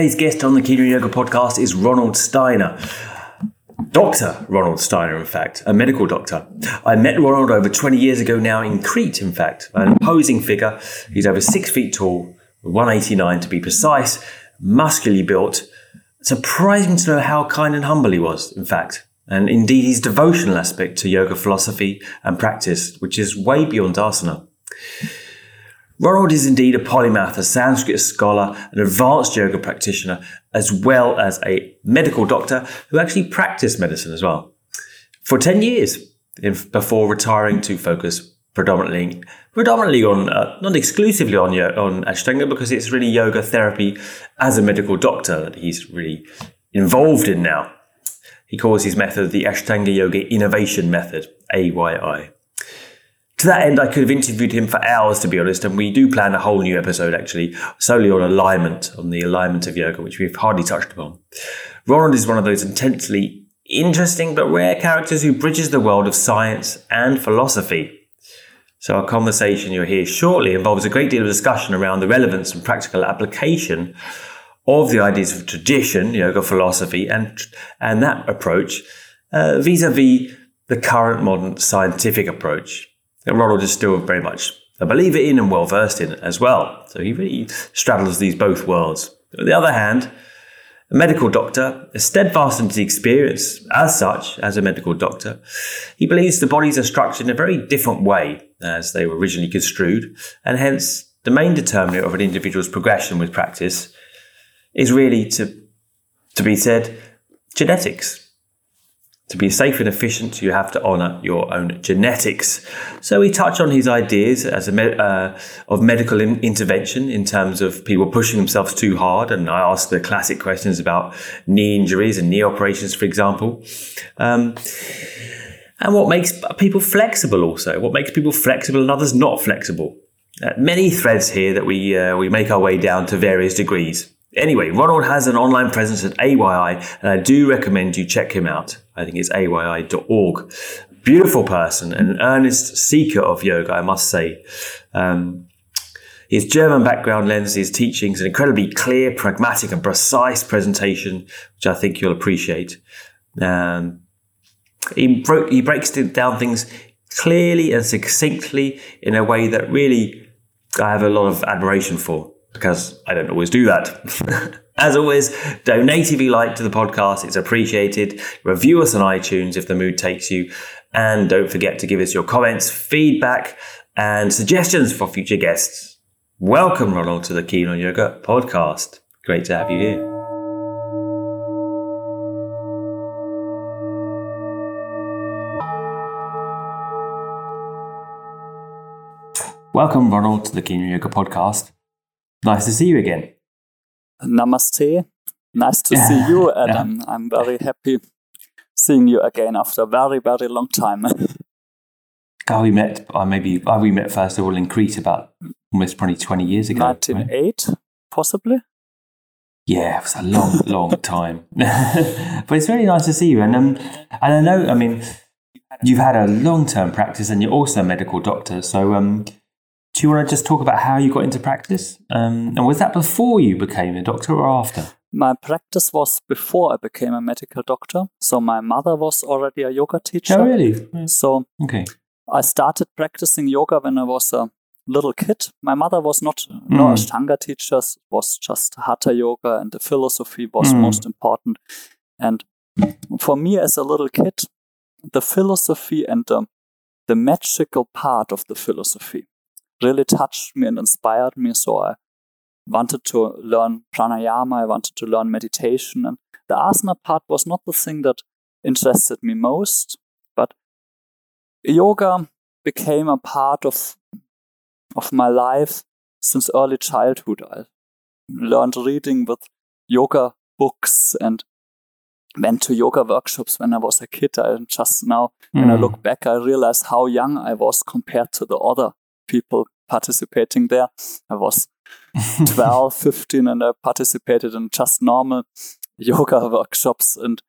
Today's guest on the Keen on Yoga podcast is Ronald Steiner. Dr. Ronald Steiner, in fact, a medical doctor. I met Ronald over 20 years ago now in Crete, in fact, an imposing figure. He's over six feet tall, 189 to be precise, muscularly built. Surprising to know how kind and humble he was, in fact, and indeed his devotional aspect to yoga philosophy and practice, which is way beyond asana. Ronald is indeed a polymath, a Sanskrit scholar, an advanced yoga practitioner, as well as a medical doctor who actually practiced medicine as well. For 10 years before retiring to focus predominantly predominantly on uh, not exclusively on on ashtanga because it's really yoga therapy as a medical doctor that he's really involved in now. He calls his method the ashtanga yoga innovation method AYI to that end, I could have interviewed him for hours, to be honest, and we do plan a whole new episode actually, solely on alignment, on the alignment of yoga, which we've hardly touched upon. Ronald is one of those intensely interesting but rare characters who bridges the world of science and philosophy. So, our conversation you'll hear shortly involves a great deal of discussion around the relevance and practical application of the ideas of tradition, yoga philosophy, and, and that approach vis a vis the current modern scientific approach that Ronald is still very much a believer in and well versed in as well. So he really straddles these both worlds. On the other hand, a medical doctor is steadfast in his experience as such, as a medical doctor. He believes the bodies are structured in a very different way as they were originally construed, and hence the main determinant of an individual's progression with practice is really to, to be said, genetics. To be safe and efficient, you have to honour your own genetics. So we touch on his ideas as uh, of medical in- intervention in terms of people pushing themselves too hard, and I ask the classic questions about knee injuries and knee operations, for example. Um, and what makes people flexible also? What makes people flexible and others not flexible? Uh, many threads here that we uh, we make our way down to various degrees. Anyway, Ronald has an online presence at AYI, and I do recommend you check him out. I think it's ayi.org. Beautiful person, an earnest seeker of yoga, I must say. Um, his German background lends his teachings an incredibly clear, pragmatic, and precise presentation, which I think you'll appreciate. Um, he, he breaks down things clearly and succinctly in a way that really I have a lot of admiration for because I don't always do that. As always, donate if you like to the podcast. It's appreciated. Review us on iTunes if the mood takes you. And don't forget to give us your comments, feedback, and suggestions for future guests. Welcome, Ronald, to the Keen on Yoga podcast. Great to have you here. Welcome, Ronald, to the Keen on Yoga podcast. Nice to see you again. Namaste. Nice to see you, Adam. Yeah. I'm very happy seeing you again after a very, very long time. oh, we met, uh, maybe uh, we met first of all in Crete about almost probably 20 years ago. 1908, right? possibly? Yeah, it was a long, long time. but it's really nice to see you. And, um, and I know, I mean, you've had a long term practice and you're also a medical doctor. So, um, do you want to just talk about how you got into practice? Um, and was that before you became a doctor or after? My practice was before I became a medical doctor. So my mother was already a yoga teacher. Oh, really? So okay. I started practicing yoga when I was a little kid. My mother was not mm. no Ashtanga teacher, was just Hatha yoga and the philosophy was mm. most important. And for me as a little kid, the philosophy and the, the magical part of the philosophy really touched me and inspired me. So I wanted to learn pranayama, I wanted to learn meditation. And the asana part was not the thing that interested me most, but yoga became a part of of my life since early childhood. I learned reading with yoga books and went to yoga workshops when I was a kid. I just now, mm. when I mm. look back, I realize how young I was compared to the other people participating there. I was 12, 15, and I participated in just normal yoga workshops. And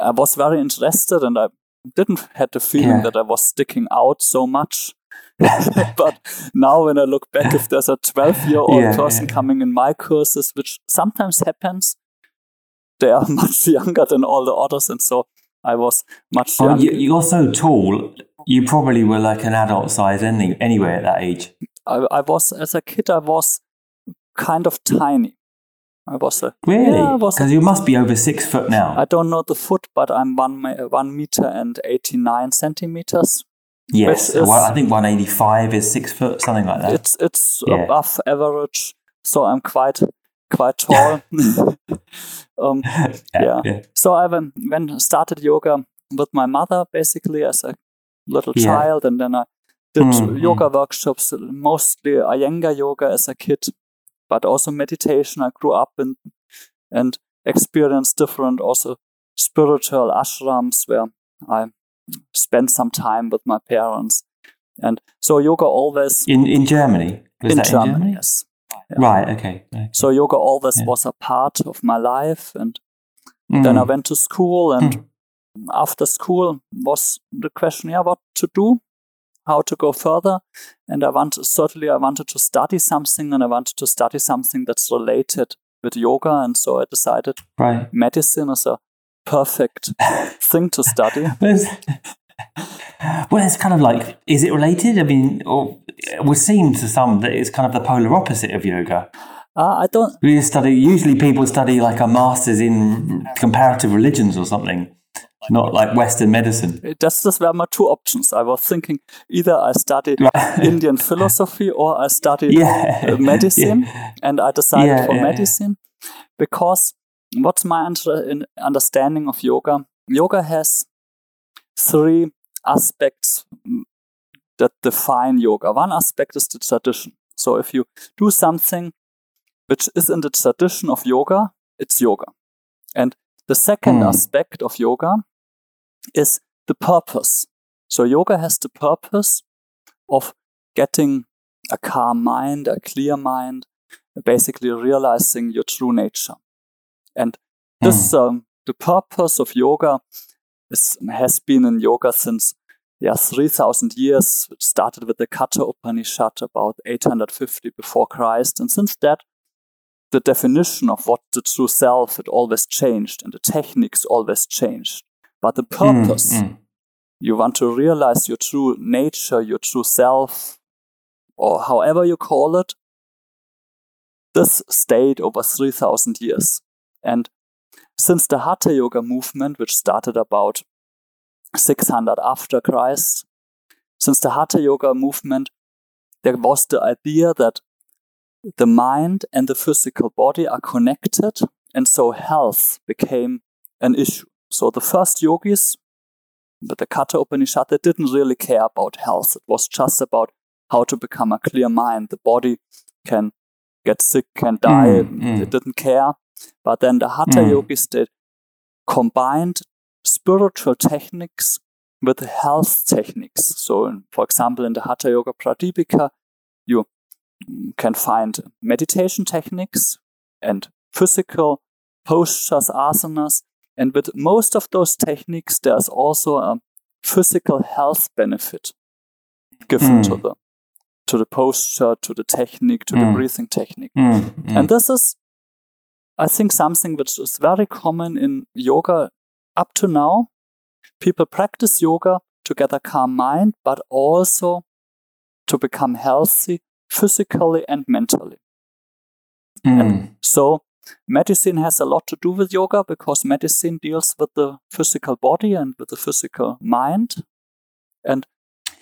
I was very interested, and I didn't had the feeling yeah. that I was sticking out so much. but now when I look back, if there's a 12 year old Yeah, person yeah. coming in my courses, which sometimes happens, they are much younger than all the others. And so I was much oh, younger. you, you're so tall. You probably were like an adult size any, anyway at that age. I, I was, as a kid, I was kind of tiny. I was a, Really? Yeah, Because you must be over six foot now. I don't know the foot, but I'm one, one meter and 89 centimeters. yes. is- well, I think 185 is six foot, something like that. It's it's Yeah. above average, so I'm quite quite tall. um, yeah. yeah. so I went, went started yoga with my mother basically as a little Yeah. child, and then I did Mm, yoga workshops, mostly Iyengar yoga as a kid, but also meditation. I grew up in and experienced different also spiritual ashrams where I spent some time with my parents. And so yoga always In in Germany? In Germany, in Germany? yes. Right. Okay. okay. So yoga always Yeah. was a part of my life, and then I Mm. went to school, and after school was the question, yeah, what to do, how to go further, and I wanted certainly I wanted to study something, and I wanted to study something that's related with yoga, and so I decided Right. medicine is a perfect thing to study. Well, it's, well, it's kind of like, is it related? I mean, or it would seem to some that it's kind of the polar opposite of yoga. Uh, I don't. We study, usually people study like a master's in comparative religions or something, not like Western medicine. That's just were my two options. I was thinking either I study Indian philosophy or I study Yeah. uh, medicine, and I decided Yeah, for yeah, yeah. medicine because what's my understanding of yoga? Yoga has three aspects mm, that define yoga. One aspect is the tradition. So if you do something which is in the tradition of yoga, it's yoga. And the second Hmm. aspect of yoga is the purpose. So yoga has the purpose of getting a calm mind, a clear mind, basically realizing your true nature. And this, um, the purpose of yoga is, has been in yoga since yeah, 3000 years. It started with the Katha Upanishad about 850 before Christ. And since that, the definition of what the true self had always changed and the techniques always changed. But the Mm, purpose, mm. you want to realize your true nature, your true self, or however you call it, this stayed over 3000 years. And since the Hatha Yoga movement, which started about 600 after Christ, since the Hatha Yoga movement, there was the idea that the mind and the physical body are connected, and so health became an issue. So the first yogis, with the Katha Upanishad, they didn't really care about health. It was just about how to become a clear mind. The body can get sick, can die. Mm, mm. They didn't care. But then the Hatha Mm. yogis, they combined spiritual techniques with health techniques. So, in- for example, in the Hatha Yoga Pradipika, you can find meditation techniques and physical postures, asanas. And with most of those techniques, there's also a physical health benefit given to Mm. the to the posture, to the technique, to the Mm. breathing technique. Mm, mm. And this is, I think, something which is very common in yoga up to now. People practice yoga to get a calm mind, but also to become healthy physically and mentally. Mm. So, medicine has a lot to do with yoga because medicine deals with the physical body and with the physical mind. And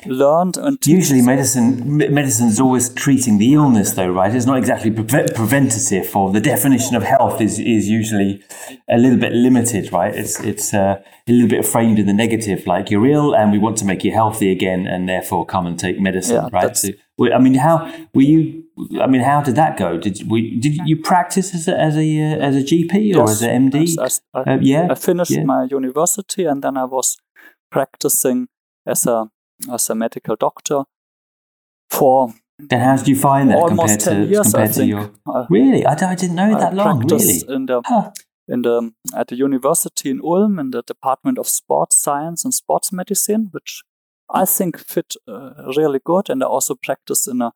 learned and Usually, medicine me- medicine's always treating the illness, though, right? It's not exactly pre- preventative. Or the definition of health is, is usually a little bit limited, right? It's it's uh, a little bit framed in the negative, like you're ill and we want to make you healthy again, and therefore come and take medicine, Yeah, right? So, I mean, how were you? I mean, how did that go? Did we did you practice as a as a uh, as a GP or as an MD? Yes, I, Uh, yeah, I finished yeah. my university and then I was practicing as a as a medical doctor for Then how did you find that almost compared ten to years. I to think your? I, Really, I, I didn't know I that long. Really, practiced in the Huh. in the at the university in Ulm in the Department of Sports Science and Sports Medicine, which I think fit uh, really good. And I also practice in a,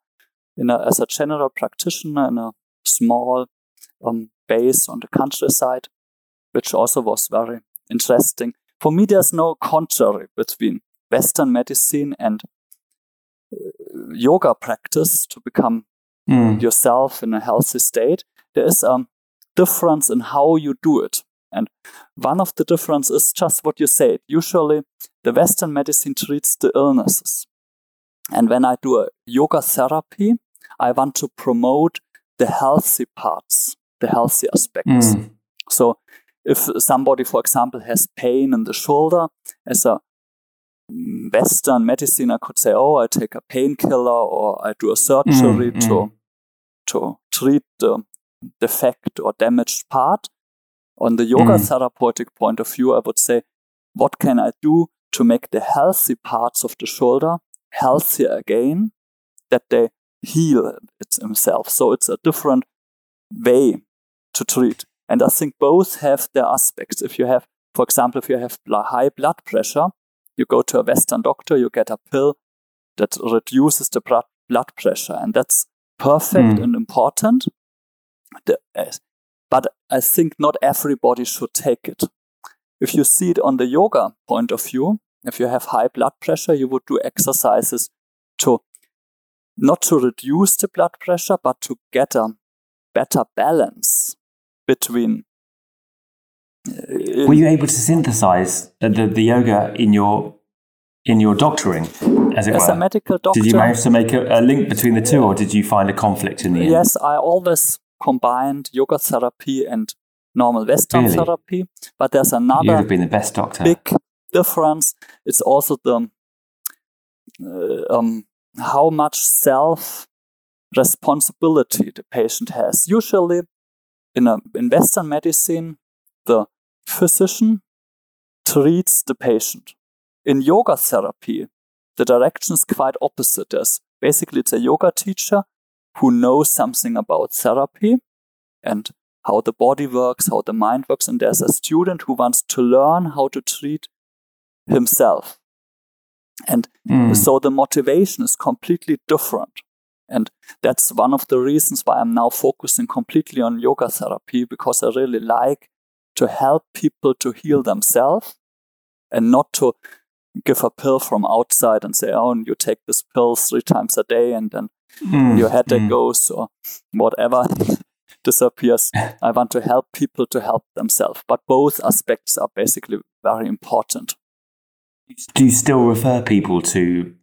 in a, as a general practitioner in a small um, base on the countryside, which also was very interesting. For me, there's no contrary between Western medicine and uh, yoga practice to become mm. yourself in a healthy state. There is a difference in how you do it. And one of the difference is just what you said. Usually, the Western medicine treats the illnesses. And when I do a yoga therapy, I want to promote the healthy parts, the healthy aspects. Mm. So, if somebody, for example, has pain in the shoulder, as a Western medicine, I could say, "Oh, I take a painkiller, or I do a surgery mm, to mm. to treat the defect or damaged part." On the yoga mm. therapeutic point of view, I would say, what can I do to make the healthy parts of the shoulder healthier again, that they heal it themselves. So it's a different way to treat. And I think both have their aspects. If you have, for example, if you have high blood pressure, you go to a Western doctor, you get a pill that reduces the blood pressure, and that's perfect mm. and important. But I think not everybody should take it. If you see it on the yoga point of view, if you have high blood pressure, you would do exercises to not to reduce the blood pressure, but to get a better balance between. Uh, Were you able to synthesize the, the yoga in your in your doctoring, as it as were? a medical doctor, did you manage to make a, a, link between the two, or did you find a conflict in the yes, end? Yes, I always combined yoga therapy and normal Western really? therapy. But there's another You'd have been the best doctor. big difference. It's also the uh, um, how much self responsibility the patient has. Usually, in a in Western medicine, the physician treats the patient. In yoga therapy, the direction is quite opposite. There's basically it's a yoga teacher who knows something about therapy and how the body works, how the mind works, and there's a student who wants to learn how to treat himself. And mm. so the motivation is completely different. And that's one of the reasons why I'm now focusing completely on yoga therapy because I really like to help people to heal themselves and not to give a pill from outside and say, oh, and you take this pill three times a day and then mm. your headache mm. goes or whatever disappears. I want to help people to help themselves. But both aspects are basically very important. Do you still refer people to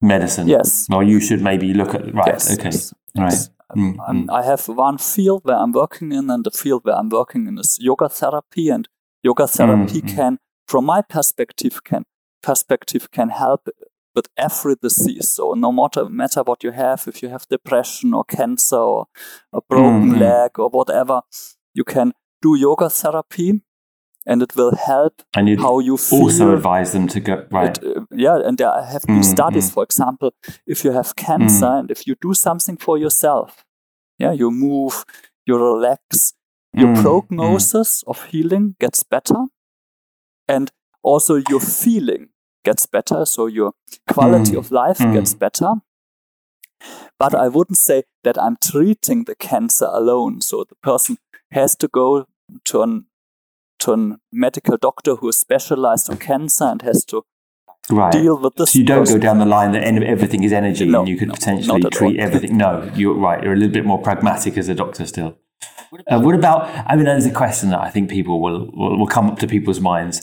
medicine? Yes. Or you should maybe look at right. Yes, okay. Yes, right. Yes. Mm-hmm. I have one field where I'm working in, and the field where I'm working in is yoga therapy. And yoga therapy mm-hmm. can, from my perspective, can perspective can help with every disease. So no matter matter what you have, if you have depression or cancer or a broken mm-hmm. leg or whatever, you can do yoga therapy and it will help and how you feel. Also advise them to go right. It, uh, yeah, and there have been mm-hmm. studies, for example, if you have cancer mm-hmm. and if you do something for yourself, yeah, you move, you relax, your mm-hmm. prognosis of healing gets better, and also your feeling gets better, so your quality mm. of life mm. gets better. But I wouldn't say that I'm treating the cancer alone. So the person has to go to an to a medical doctor who is specialized on cancer and has to right. deal with this. So you don't go down the line that everything is energy no, and you could no, potentially treat everything. No, you're right. You're a little bit more pragmatic as a doctor still. Uh, what about? I mean, there's a question that I think people will, will, will come up to people's minds.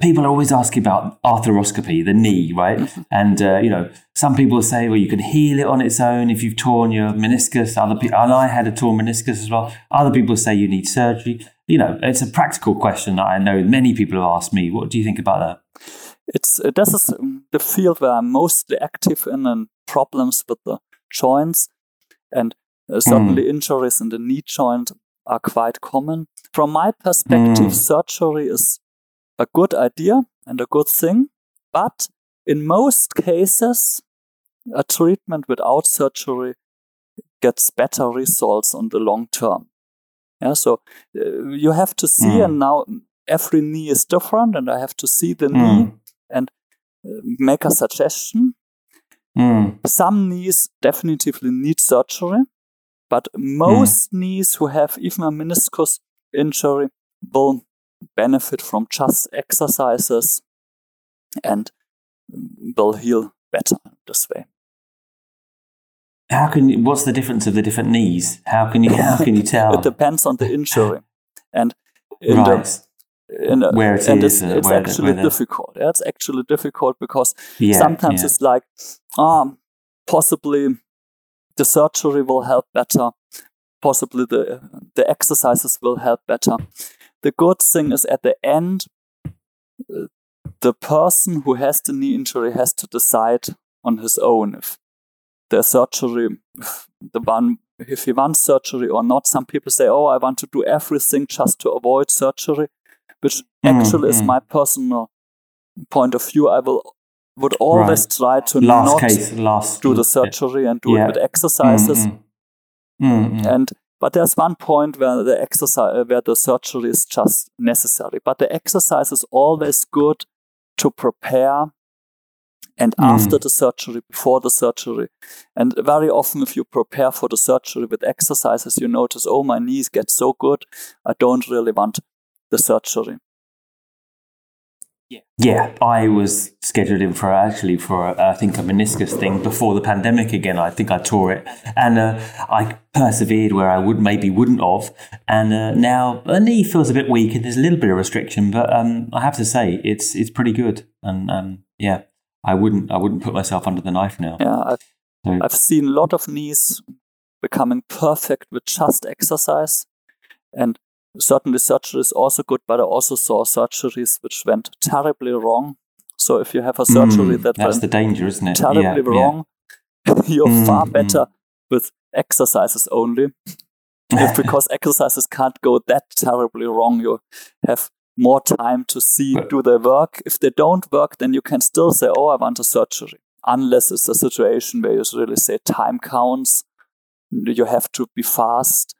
People are always asking about arthroscopy, the knee, right? Mm-hmm. And uh, you know, some people say, well, you can heal it on its own if you've torn your meniscus. Other people, and I had a torn meniscus as well. Other people say you need surgery. You know, it's a practical question that I know many people have asked me. What do you think about that? It's uh, this is the field where I'm mostly active in, and problems with the joints and uh, certainly, mm. injuries in the knee joint are quite common. From my perspective, mm. surgery is a good idea and a good thing, but in most cases, a treatment without surgery gets better results on the long term. Yeah, so uh, you have to see, mm. and now every knee is different, and I have to see the knee, mm. and make a suggestion. Mm. Some knees definitively need surgery, but most knees who have even a meniscus injury will benefit from just exercises and will heal better this way. How can you, what's the difference of the different knees? How can you how can you tell? it depends on the injury, and in right. the, in the, where it and is, it's, uh, it's actually the- difficult. Yeah, it's actually difficult because yeah, sometimes yeah. it's like, um, possibly the surgery will help better. Possibly the the exercises will help better. The good thing is at the end, uh, the person who has the knee injury has to decide on his own if the surgery, if the one, if he wants surgery or not. Some people say, "Oh, I want to do everything just to avoid surgery," which Mm, actually is mm. my personal point of view. I will would always try to last not case, last do the surgery and do Yeah. it with exercises. Mm, mm. Mm, mm. And but there's one point where the exercise where the surgery is just necessary. But the exercise is always good to prepare and Mm. after the surgery, before the surgery. And very often if you prepare for the surgery with exercises, you notice, oh my knees get so good, I don't really want the surgery. Yeah, yeah, I was scheduled in for actually for uh, I think a meniscus thing before the pandemic again. I think I tore it, and uh, I persevered where I would maybe wouldn't have, and uh, now the knee feels a bit weak and there's a little bit of restriction, but um, I have to say it's it's pretty good, and um, yeah, I wouldn't I wouldn't put myself under the knife now. Yeah, I've, So- I've seen a lot of knees becoming perfect with just exercise. And certainly surgery is also good, but I also saw surgeries which went terribly wrong. So if you have a surgery Mm, that that's went the danger, isn't it? terribly Yeah, yeah. wrong, you're Mm, far mm. better with exercises only. If because exercises can't go that terribly wrong, you have more time to see do they work. If they don't work, then you can still say, "Oh, I want a surgery." Unless it's a situation where you really say time counts, you have to be fast.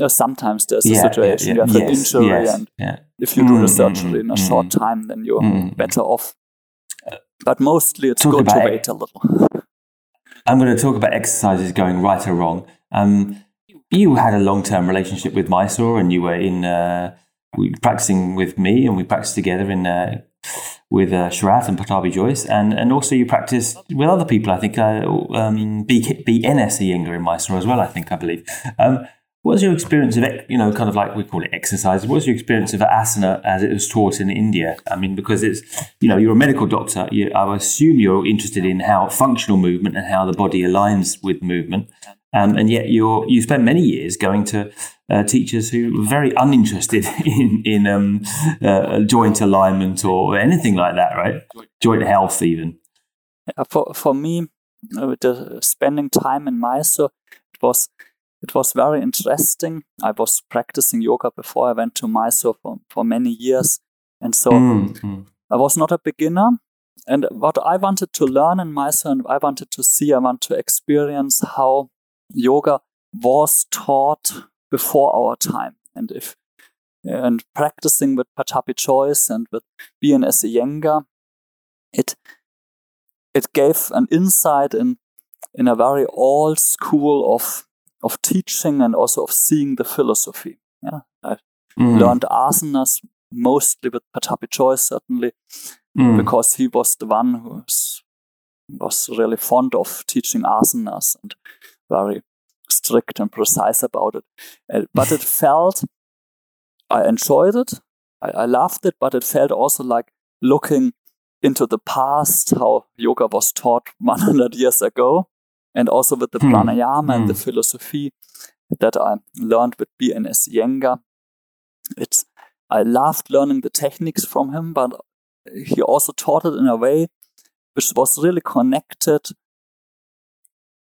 Uh, sometimes there's a Yeah, yeah, situation yeah. you have an injury, yes, and yeah. if you do Mm, the mm, surgery in a mm, short mm. time, then you're Mm, mm. better off. But mostly, it's Talk good to wait a little. I'm going to talk about exercises going right or wrong. Um, you had a long term relationship with Mysore, and you were in uh, we- practicing with me, and we practiced together in uh, with uh, and Pattabhi Jois, and and also you practiced with other people. I think uh, um, B- BNS Iyengar in Mysore as well. I think I believe. Um, what was your experience of, you know, kind of like we call it exercise? What was your experience of asana as it was taught in India? I mean, because it's, you know, you're a medical doctor. You, I assume you're interested in how functional movement and how the body aligns with movement. Um, and yet you're, you spent many years going to uh, teachers who were very uninterested in, in um, uh, joint alignment or anything like that, right? Joint health, even. For for me, uh, the spending time in Mysore, it was it was very interesting. I was practicing yoga before I went to Mysore for, for many years, and so Mm, mm. I was not a beginner. And what I wanted to learn in Mysore, and I wanted to see, I want to experience how yoga was taught before our time, and if and practicing with Pattabhi Jois and with BNS Iyengar, it it gave an insight in in a very old school of of teaching and also of seeing the philosophy. Yeah, I Mm, learned asanas mostly with Pattabhi Jois certainly mm. because he was the one who was, was really fond of teaching asanas and very strict and precise about it. Uh, but it felt I enjoyed it, I, I loved it, but it felt also like looking into the past, how yoga was taught 100 years ago, and also with the Hmm. pranayama and the Hmm. philosophy that I learned with BNS Iyengar. It's I loved learning the techniques from him, but he also taught it in a way which was really connected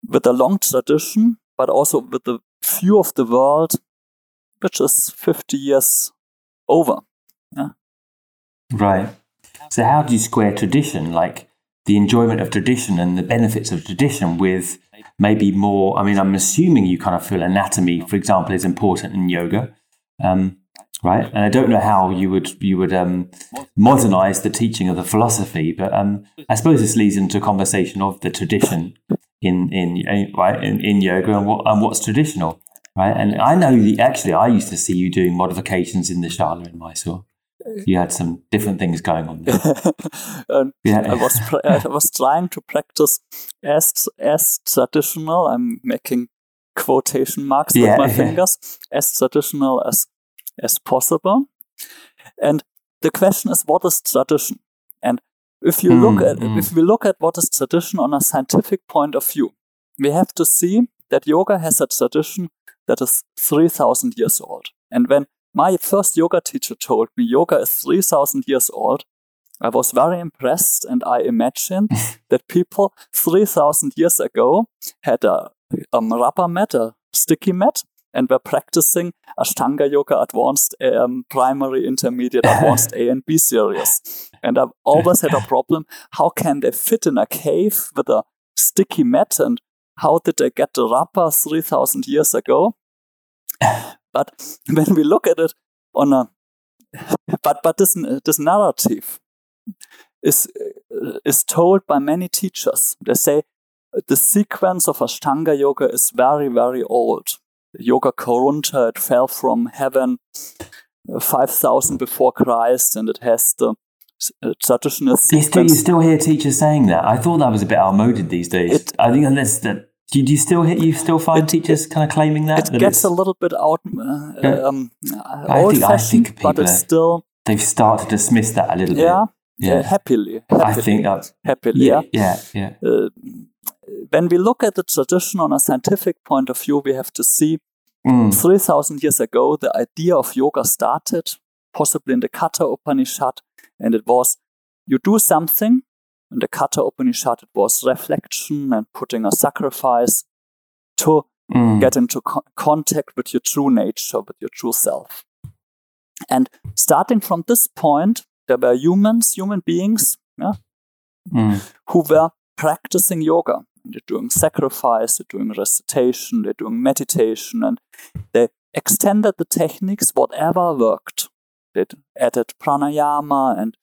with a long tradition, but also with the view of the world, which is 50 years over. Yeah. Right. So, how do you square tradition, like the enjoyment of tradition and the benefits of tradition, with maybe more? I mean, I'm assuming you kind of feel anatomy, for example, is important in yoga. Um, right? And I don't know how you would you would um, modernize the teaching of the philosophy, but um, I suppose this leads into a conversation of the tradition in in eh, right in, in yoga and what and what's traditional, right? And I know the, actually I used to see you doing modifications in the shala in Mysore. You had some different things going on there. yeah. I was I was trying to practice as as traditional. I'm making quotation marks yeah, with my yeah. fingers as traditional as as possible. And the question is, what is tradition? And if you mm, look at mm. if we look at what is tradition on a scientific point of view, we have to see that yoga has a tradition that is three thousand years old. And when my first yoga teacher told me yoga is three thousand years old, I was very impressed, and I imagined that people three thousand years ago had a, a rubber mat, a sticky mat, and we're practicing Ashtanga Yoga Advanced, um, Primary, Intermediate, Advanced A and B series. And I've always had a problem. How can they fit in a cave with a sticky mat? And how did they get the rubber 3000 years ago? But when we look at it on a, but, but this, this narrative is, is told by many teachers. They say the sequence of Ashtanga Yoga is very, very old Yoga Korunta. It fell from heaven uh, 5000 before Christ and it has the uh, traditional you still, you still hear teachers saying that. I thought that was a bit outmoded these days. It, I think unless that. Do you still hit, you still find it, teachers kind of claiming that? It that gets a little bit out uh, yeah. um, old think, people, but it's still they've started to dismiss that a little yeah, bit. Yeah, happily, happily. I think that happily. Yeah, yeah, yeah. Uh, when we look at the tradition on a scientific point of view, we have to see mm. 3000 years ago, the idea of yoga started, possibly in the Katha Upanishad, and it was you do something. In the Katha Upanishad, it was reflection and putting a sacrifice to mm. get into co- contact with your true nature, with your true self. And starting from this point, there were humans, human beings, yeah, mm. who were practicing yoga. They're doing sacrifice, they're doing recitation, they're doing meditation, and they extended the techniques whatever worked. They added pranayama, and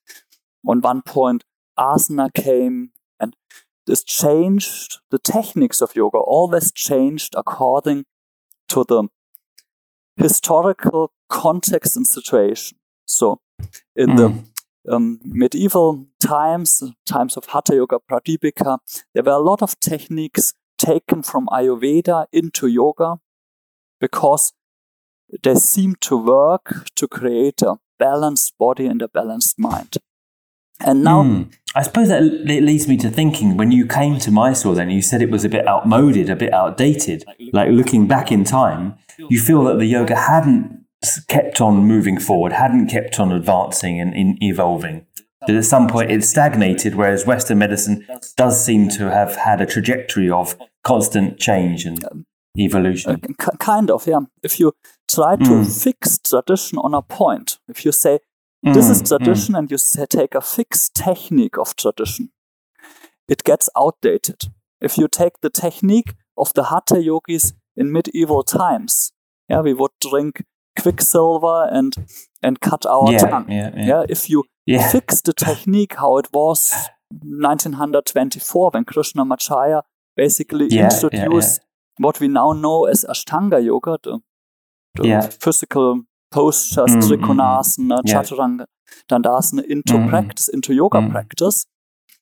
on one point, asana came, and this changed the techniques of yoga, always changed according to the historical context and situation. So, in mm. the um, medieval times, times of Hatha Yoga, Pradipika, there were a lot of techniques taken from Ayurveda into yoga because they seem to work to create a balanced body and a balanced mind. And now. Mm. I suppose that it leads me to thinking when you came to Mysore, then you said it was a bit outmoded, a bit outdated. Like looking back in time, you feel that the yoga hadn't kept on moving forward, hadn't kept on advancing and in evolving. That at some point it stagnated, whereas Western medicine does seem to have had a trajectory of constant change and evolution. Uh, kind of, yeah. If you try to mm. fix tradition on a point, if you say, this mm, is tradition, mm. and you say, take a fixed technique of tradition, it gets outdated. If you take the technique of the Hatha yogis in medieval times, yeah, we would drink quicksilver and and cut our yeah, tongue. Yeah, yeah. yeah, if you fix the technique how it was 1924 when Krishnamacharya basically introduced what we now know as Ashtanga yoga, the, the physical postures, mm, Trikonasana, mm, Chaturanga, Dandasana into mm, practice, into yoga mm. practice.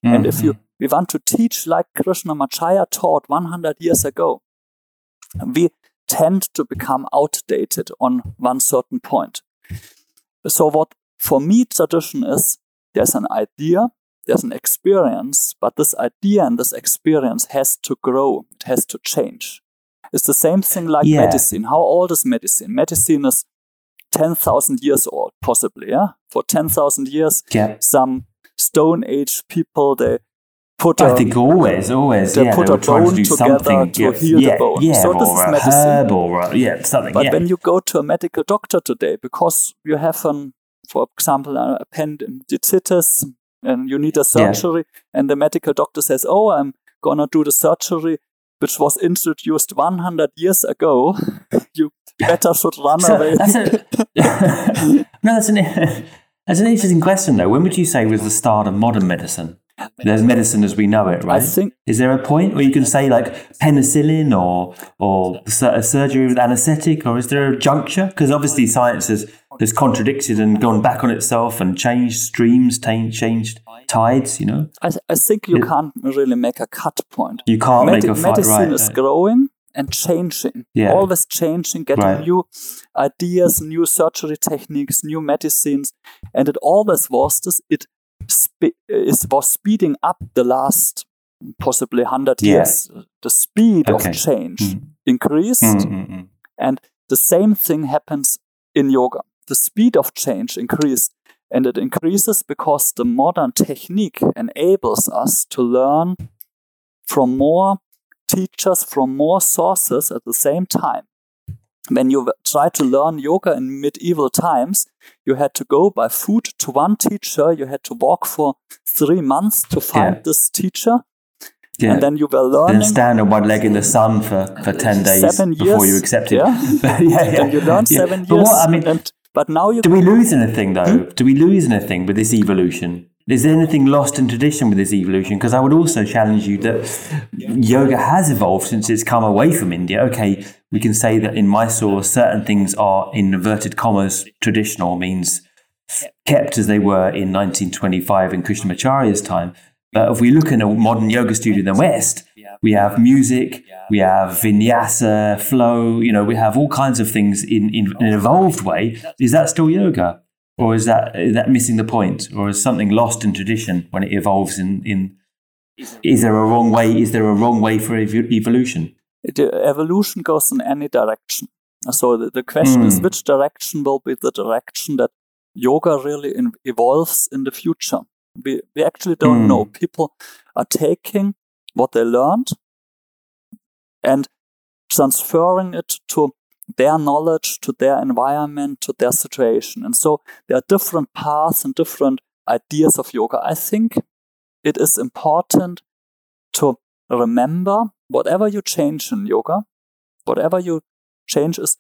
And if you we want to teach like Krishnamacharya taught 100 years ago, we tend to become outdated on one certain point. So, what for me tradition is there's an idea, there's an experience, but this idea and this experience has to grow, it has to change. It's the same thing like yeah. medicine. How old is medicine? Medicine is 10,000 years old, possibly, yeah? For 10,000 years, yeah. some Stone Age people, they put I a, think always, always, they yeah, put they a bone to together to yeah, heal yeah, the bone. Yeah, so this is medicine. Herb or yeah, something. But yeah. when you go to a medical doctor today, because you have an, for example, an appendicitis and you need a surgery, and the medical doctor says, "Oh, I'm gonna do the surgery." Which was introduced 100 years ago, you better should run So away. that's a, no, that's an that's an interesting question though. When would you say was the start of modern medicine? There's medicine as we know it, right? I think Is there a point where you can say like penicillin or or a surgery with anaesthetic, or is there a juncture? Because obviously science has, has contradicted and gone back on itself and changed streams, ta- changed tides. You know, I, I think you It- can't really make a cut point. you can't Medi- make a fight medicine right. is uh, growing and changing, Yeah. always changing, getting Right. new ideas, new surgery techniques, new medicines, and it always was this. It is was speeding up the last possibly hundred Yeah. years. The speed Okay. of change Mm. increased, mm, mm, mm. and the same thing happens in yoga. The speed of change increased, and it increases because the modern technique enables us to learn from more teachers, from more sources at the same time. When you try to learn yoga in medieval times, you had to go by foot to one teacher, you had to walk for three months to find Yeah. this teacher, Yeah. and then you were and learning. stand on one leg in the sun for, for 10 days Seven before you accepted. yeah. yeah, yeah. you learn Yeah. years. But what, I mean, and, but now you do we lose anything though? Hmm? Do we lose anything with this evolution? Is there anything lost in tradition with this evolution? Because I would also challenge you that yoga has evolved since it's come away from India. Okay, we can say that in Mysore, certain things are, in inverted commas, traditional, means kept as they were in 1925 in Krishnamacharya's time. But if we look in a modern yoga studio in the West, we have music, we have vinyasa, flow, you know, we have all kinds of things in, in an evolved way. Is that still yoga? Or is that is that missing the point? Or is something lost in tradition when it evolves in, in is there a wrong way? Is there a wrong way for ev- evolution? the evolution goes in any direction. So the, the question is Mm. which direction will be the direction that yoga really in, evolves in the future? We, we actually don't Mm. know. People are taking what they learned and transferring it to their knowledge, to their environment, to their situation. And so there are different paths and different ideas of yoga. I think it is important to remember whatever you change in yoga, whatever you change is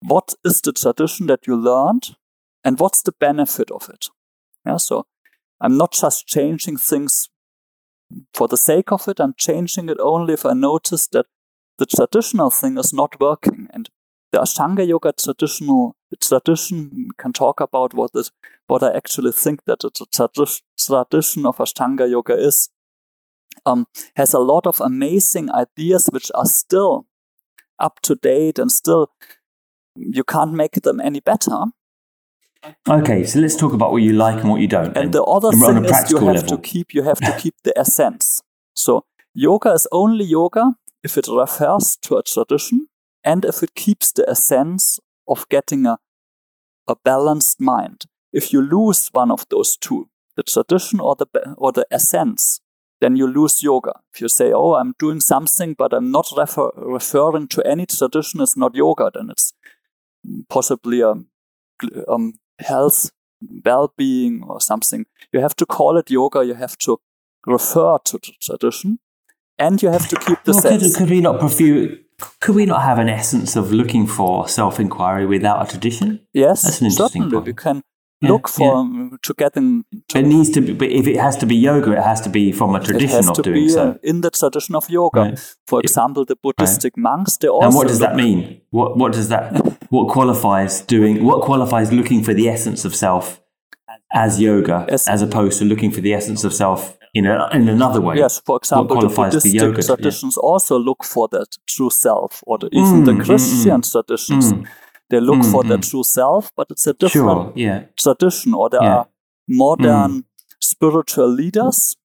what is the tradition that you learned and what's the benefit of it. Yeah, so I'm not just changing things for the sake of it, I'm changing it only if I notice that the traditional thing is not working. The Ashtanga Yoga traditional tradition can talk about what it, what I actually think that the tradi- tradition of Ashtanga Yoga is. Um, has a lot of amazing ideas which are still up to date and still you can't make them any better. Okay, so let's talk about what you like and what you don't. then. And the other And thing is you have level. to keep you have to keep the essence. So yoga is only yoga if it refers to a tradition and if it keeps the essence of getting a a balanced mind. If you lose one of those two, the tradition or the or the essence, then you lose yoga. If you say, "Oh, I'm doing something, but I'm not refer- referring to any tradition," it's not yoga. Then it's possibly a um, health, well-being, or something. You have to call it yoga. You have to refer to the tradition, and you have to keep the Well, could, sense. could we not pursue? Could we not have an essence of looking for self-inquiry without a tradition? yes, That's an interesting certainly. point. We can Yeah, look for um, to getting It needs to be, but if it has to be yoga, it has to be from a it tradition of to doing be so. uh, in the tradition of yoga. Right. For example, the Buddhistic monks, they also And what does that mean? What what does that? What qualifies doing? What qualifies looking for the essence of self as yoga, As- as opposed to looking for the essence of self in a, in another way? Yes, for example, the the Buddhistic yoga, yeah. traditions also look for that true self, or the, even the Mm, mm, Christian traditions, Mm. they look Mm, for their mm. true self, but it's a different Sure. Yeah. tradition, or there Yeah. are modern spiritual leaders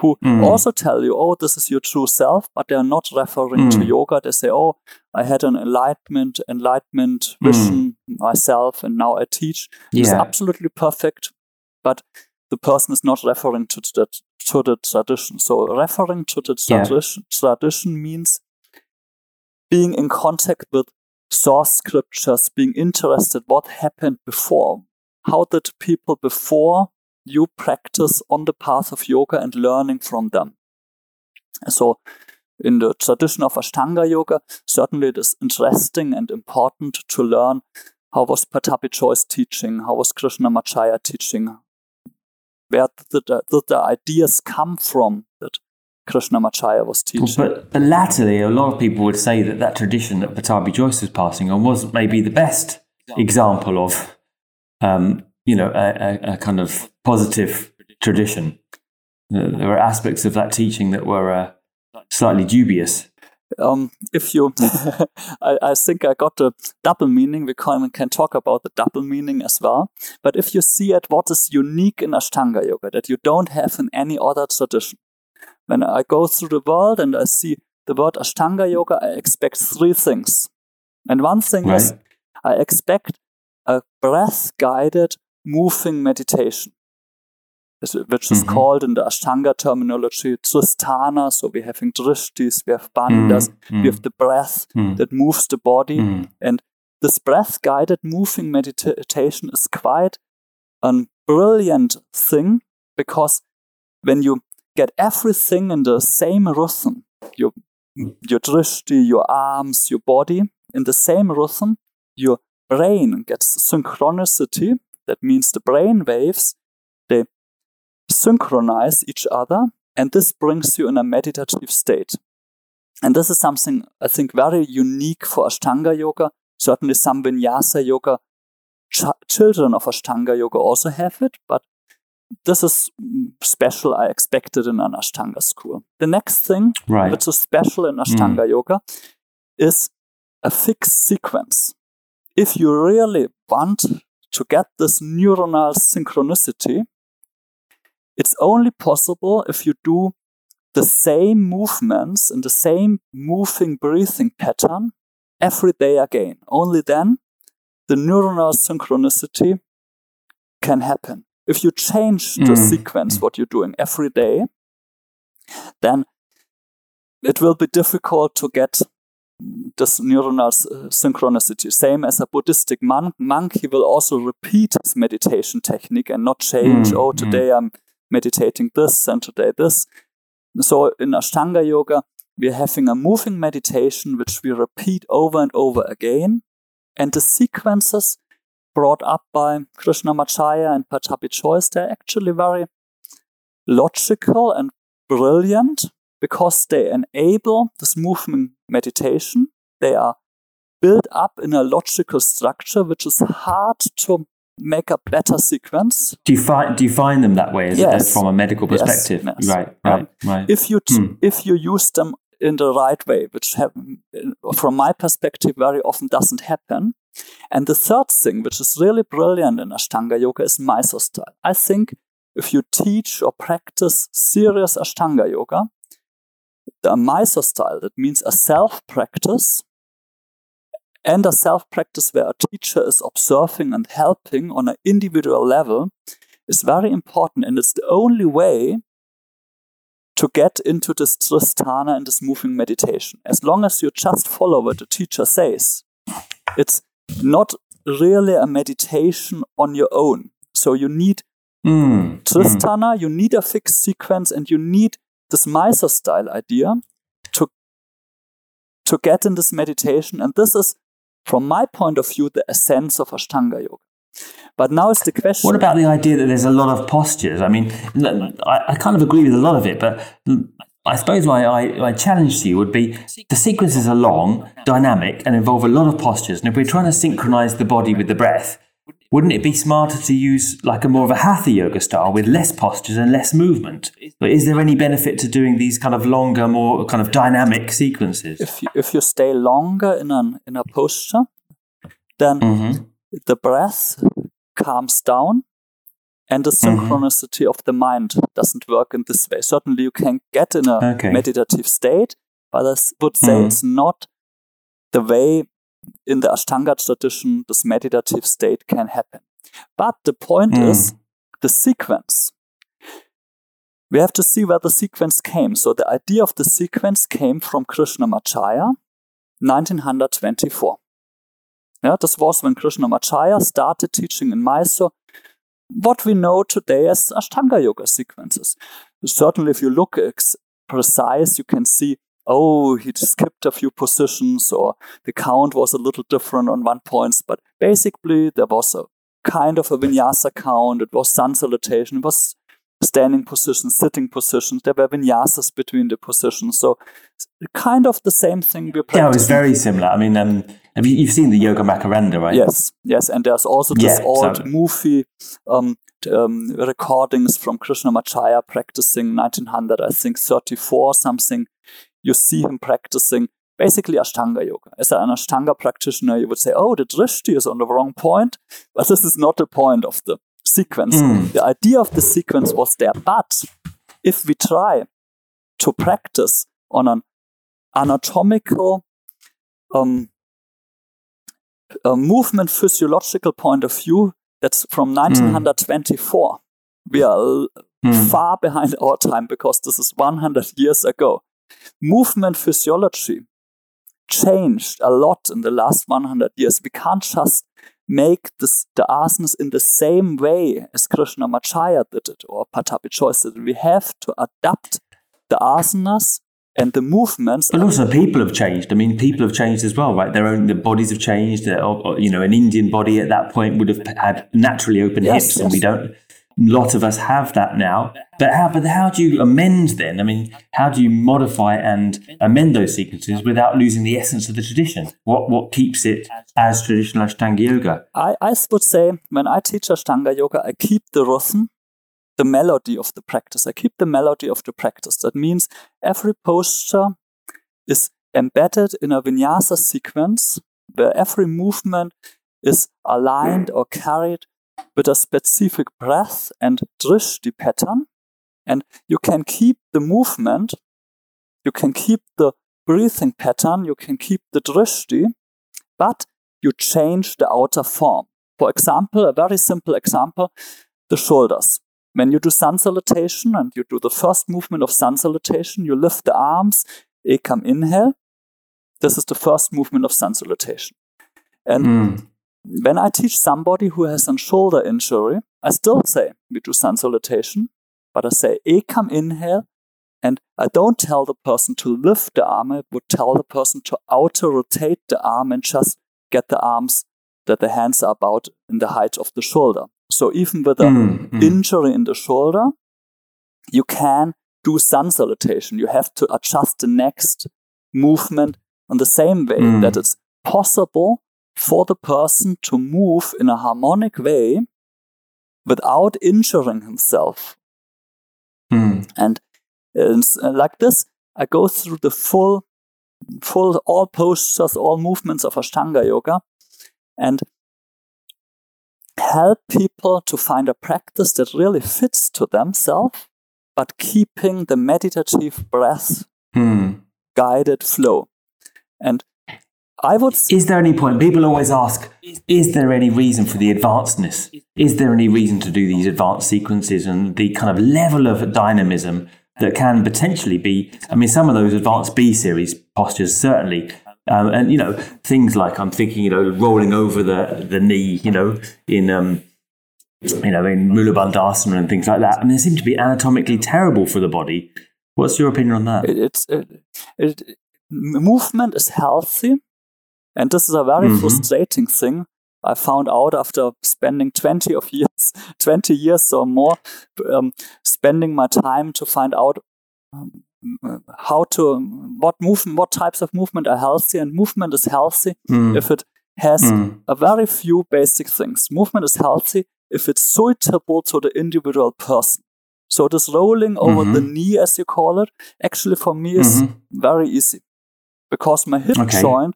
who Mm. also tell you, oh, this is your true self, but they're not referring to Mm. yoga. They say, oh, I had an enlightenment, enlightenment Mm. vision myself, and now I teach. It's absolutely perfect, but the person is not referring to the to the tradition. So referring to the Yeah. tradition tradition means being in contact with source scriptures, being interested what happened before. How did people before you practice on the path of yoga and learning from them? So in the tradition of Ashtanga Yoga, certainly it is interesting and important to learn how was Jois teaching, how was Krishnamacharya teaching, where did the, did the ideas come from that Krishnamacharya was teaching. But, but latterly, a lot of people would say that that tradition that Pattabhi Jois was passing on was maybe the best example of, um, you know, a, a, a, kind of positive tradition. There were aspects of that teaching that were uh, slightly dubious. Um, if you, I, I, think I got the double meaning. We can, can talk about the double meaning as well. But if you see at what is unique in Ashtanga yoga that you don't have in any other tradition, when I go through the world and I see the word Ashtanga yoga, I expect three things. And one thing right. is I expect a breath guided moving meditation, which is mm-hmm. called in the Ashtanga terminology Tristhana. So we have having drishtis, we have bandhas, mm-hmm. we have the breath mm-hmm. that moves the body. Mm-hmm. And this breath guided moving meditation is quite a brilliant thing because when you get everything in the same rhythm. Your, your drishti, your arms, your body in the same rhythm. Your brain gets synchronicity. That means the brain waves, synchronize each other, and this brings you in a meditative state. And this is something I think very unique for Ashtanga yoga. Certainly, some Vinyasa yoga ch- children of Ashtanga yoga also have it, but this is special. I expected in an Ashtanga school. The next thing, right. which is special in Ashtanga mm. yoga, is a fixed sequence. If you really want to get this neuronal synchronicity, it's only possible if you do the same movements in the same moving breathing pattern every day again. Only then the neuronal synchronicity can happen. If you change the mm. sequence, what you're doing every day, then it will be difficult to get this neuronal uh, synchronicity. Same as a Buddhistic monk, monk, he will also repeat his meditation technique and not change, mm. oh, mm. today I'm meditating this and today this. So in Ashtanga Yoga, we're having a moving meditation which we repeat over and over again. And the sequences brought up by Krishnamacharya and Pattabhi Jois, they're actually very logical and brilliant because they enable this movement meditation. They are built up in a logical structure which is hard to make a better sequence. Do you find do you find them that way? Is yes. from a medical perspective? Yes, yes. Right, right, yeah. right. If you t- hmm. if you use them in the right way, which have, from my perspective very often doesn't happen, and the third thing, which is really brilliant in Ashtanga Yoga, is Mysore style. I think if you teach or practice serious Ashtanga Yoga, the Mysore style, that means a self practice and a self practice where a teacher is observing and helping on an individual level, is very important. And it's the only way to get into this Tristhana and this moving meditation. As long as you just follow what the teacher says, it's not really a meditation on your own. So you need mm. Tristhana, mm. you need a fixed sequence, and you need this Mysore style idea to to get in this meditation. And this is, from my point of view, the essence of Ashtanga yoga. But now it's the question. What about the idea that there's a lot of postures? I mean, I, I kind of agree with a lot of it, but I suppose my, my challenge to you would be the sequences are long, dynamic, and involve a lot of postures. And if we're trying to synchronize the body with the breath, wouldn't it be smarter to use like a more of a hatha yoga style with less postures and less movement? But is there any benefit to doing these kind of longer, more kind of dynamic sequences? If you, if you stay longer in an in a posture, then mm-hmm. the breath calms down and the mm-hmm. synchronicity mm-hmm. of the mind doesn't work in this way. Certainly, you can get in a okay. meditative state, but I would say mm-hmm. it's not the way in the Ashtanga tradition this meditative state can happen. But the point mm. is the sequence. We have to see where the sequence came. So the idea of the sequence came from Krishnamacharya, 1924. Yeah, this was when Krishnamacharya started teaching in Mysore what we know today as Ashtanga yoga sequences. Certainly, if you look precise, you can see oh, he skipped a few positions or the count was a little different on one points. But basically, there was a kind of a vinyasa count. It was sun salutation. It was standing positions, sitting positions. There were vinyasas between the positions. So kind of the same thing we Yeah, it was very similar. I mean, um, have you, you've seen the Yoga Makaranda, right? Yes, yes. And there's also this yeah, old so. movie um, um, recordings from Krishnamacharya practicing 1900, I think 34 something. You see him practicing basically Ashtanga yoga. As an Ashtanga practitioner, you would say, oh, the drishti is on the wrong point, but this is not the point of the sequence. Mm. The idea of the sequence was there. But if we try to practice on an anatomical um, movement physiological point of view, that's from 1924. Mm. We are mm. far behind our time because this is 100 years ago. Movement physiology changed a lot in the last 100 years. We can't just make this, the asanas in the same way as Krishnamacharya did it or Pattabhi Jois did it. We have to adapt the asanas and the movements. But also, people have changed. I mean, people have changed as well, right? Their own the bodies have changed. Or, or, uh, you know, an Indian body at that point would have had naturally open yes, hips, yes. and we don't. A lot of us have that now. But how? But how do you amend then? I mean, how do you modify and amend those sequences without losing the essence of the tradition? What what keeps it as traditional Ashtanga yoga? I, I would say when I teach Ashtanga yoga, I keep the rhythm the melody of the practice. I keep the melody of the practice. That means every posture is embedded in a vinyasa sequence where every movement is aligned or carried with a specific breath and drishti pattern. And you can keep the movement, you can keep the breathing pattern, you can keep the drishti, but you change the outer form. For example, a very simple example, the shoulders. When you do sun salutation and you do the first movement of sun salutation, you lift the arms, ekam inhale. This is the first movement of sun salutation. And mm. When I teach somebody who has a shoulder injury, I still say we do sun salutation, but I say ekam inhale, and I don't tell the person to lift the arm, I would tell the person to outer rotate the arm and just get the arms that the hands are about in the height of the shoulder. So even with an mm, injury in the shoulder, you can do sun salutation. You have to adjust the next movement in the same way mm. that it's possible for the person to move in a harmonic way without injuring himself. Mm. And uh, like this, I go through the full, full all postures, all movements of Ashtanga yoga, and help people to find a practice that really fits to themselves, but keeping the meditative breath hmm. guided flow. And I would. Is there any point? People always ask, is there any reason for the advancedness? Is there any reason to do these advanced sequences and the kind of level of dynamism that can potentially be? I mean, some of those advanced B series postures certainly um, and you know things like I'm thinking, you know, rolling over the the knee, you know, in um, you know, in Mula Bandhasana and things like that. And they seem to be anatomically terrible for the body. What's your opinion on that? It, it's it, it, movement is healthy, and this is a very mm-hmm. frustrating thing. I found out after spending 20 of years, 20 years or more, um, spending my time to find out um, how to what movement what types of movement are healthy and movement is healthy mm. if it has mm. a very few basic things movement is healthy if it's suitable to the individual person so this rolling over mm-hmm. the knee as you call it actually for me is mm-hmm. very easy because my hip okay. joint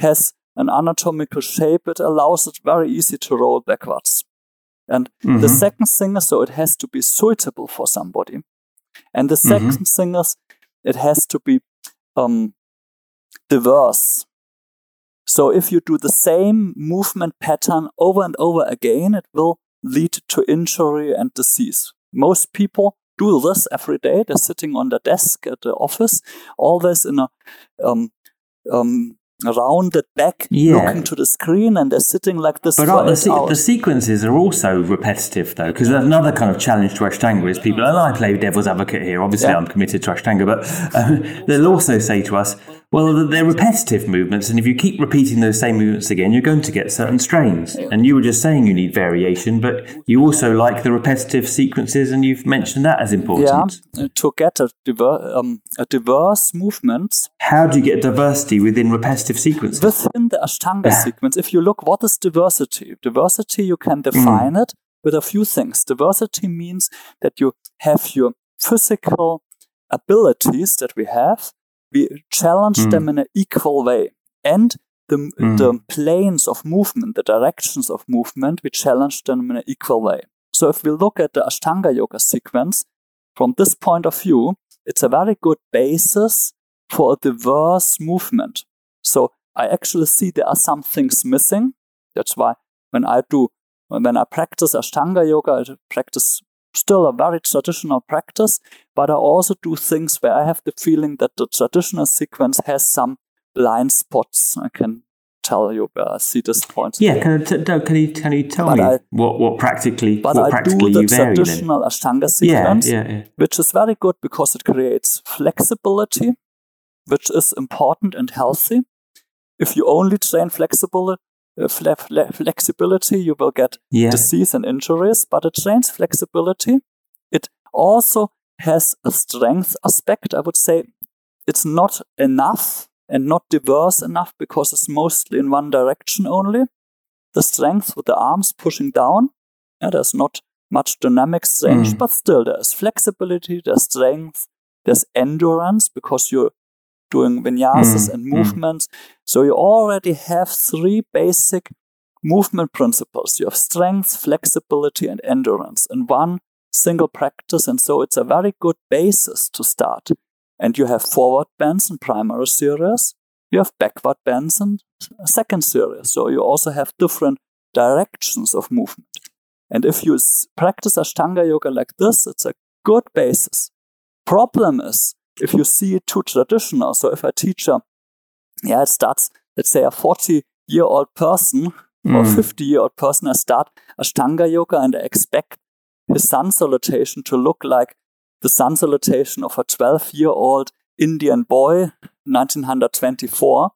has an anatomical shape it allows it very easy to roll backwards and mm-hmm. the second thing is so it has to be suitable for somebody and the 2nd mm-hmm. thing is it has to be um, diverse. So if you do the same movement pattern over and over again, it will lead to injury and disease. Most people do this every day. They're sitting on the desk at the office, always in a um, um, rounded back, Yeah. looking to the screen, and they're sitting like this But the, se- the sequences are also repetitive, though, because another kind of challenge to Ashtanga is people, and I play devil's advocate here, obviously Yeah. I'm committed to Ashtanga, but um, they'll also say to us, well, they're repetitive movements, and if you keep repeating those same movements again, you're going to get certain strains. And you were just saying you need variation, but you also like the repetitive sequences, and you've mentioned that as important. yeah, to get a, diver- um, a diverse movement How do you get diversity within repetitive sequences? within the Ashtanga sequence, if you look, what is diversity? Diversity, you can define it with a few things. Diversity means that you have your physical abilities that we have, we challenge Mm. them in an equal way. And the, Mm. the planes of movement, the directions of movement, we challenge them in an equal way. So if we look at the Ashtanga Yoga sequence, from this point of view, it's a very good basis for a diverse movement. So I actually see there are some things missing. That's why when I do, when I practice Ashtanga yoga, I practice still a very traditional practice, but I also do things where I have the feeling that the traditional sequence has some blind spots. I can tell you where I see this point. yeah, can, t- can you can you tell But me I- what what practically But what I do practically the vary then? traditional Ashtanga sequence, yeah, yeah. which is very good because it creates flexibility, which is important and healthy. If you only train flexible, uh, fle- fle- flexibility, you will get Yeah. disease and injuries, but it trains flexibility. It also has a strength aspect. I would say it's not enough and not diverse enough because it's mostly in one direction only. The strength with the arms pushing down, yeah, there's not much dynamic strength, Mm. but still there's flexibility, there's strength, there's endurance because you're doing vinyasas Mm, and mm. movements. So you already have three basic movement principles. You have strength, flexibility, and endurance in one single practice. And so it's a very good basis to start. And you have forward bends in primary series. You have backward bends in second series. So you also have different directions of movement. And if you practice Ashtanga yoga like this, it's a good basis. Problem is, if you see it too traditional, so if a teacher, yeah, it starts, let's say a 40 year old person or Mm. 50 year old person, I start Ashtanga yoga and I expect his sun salutation to look like the sun salutation of a 12 year old Indian boy, 1924.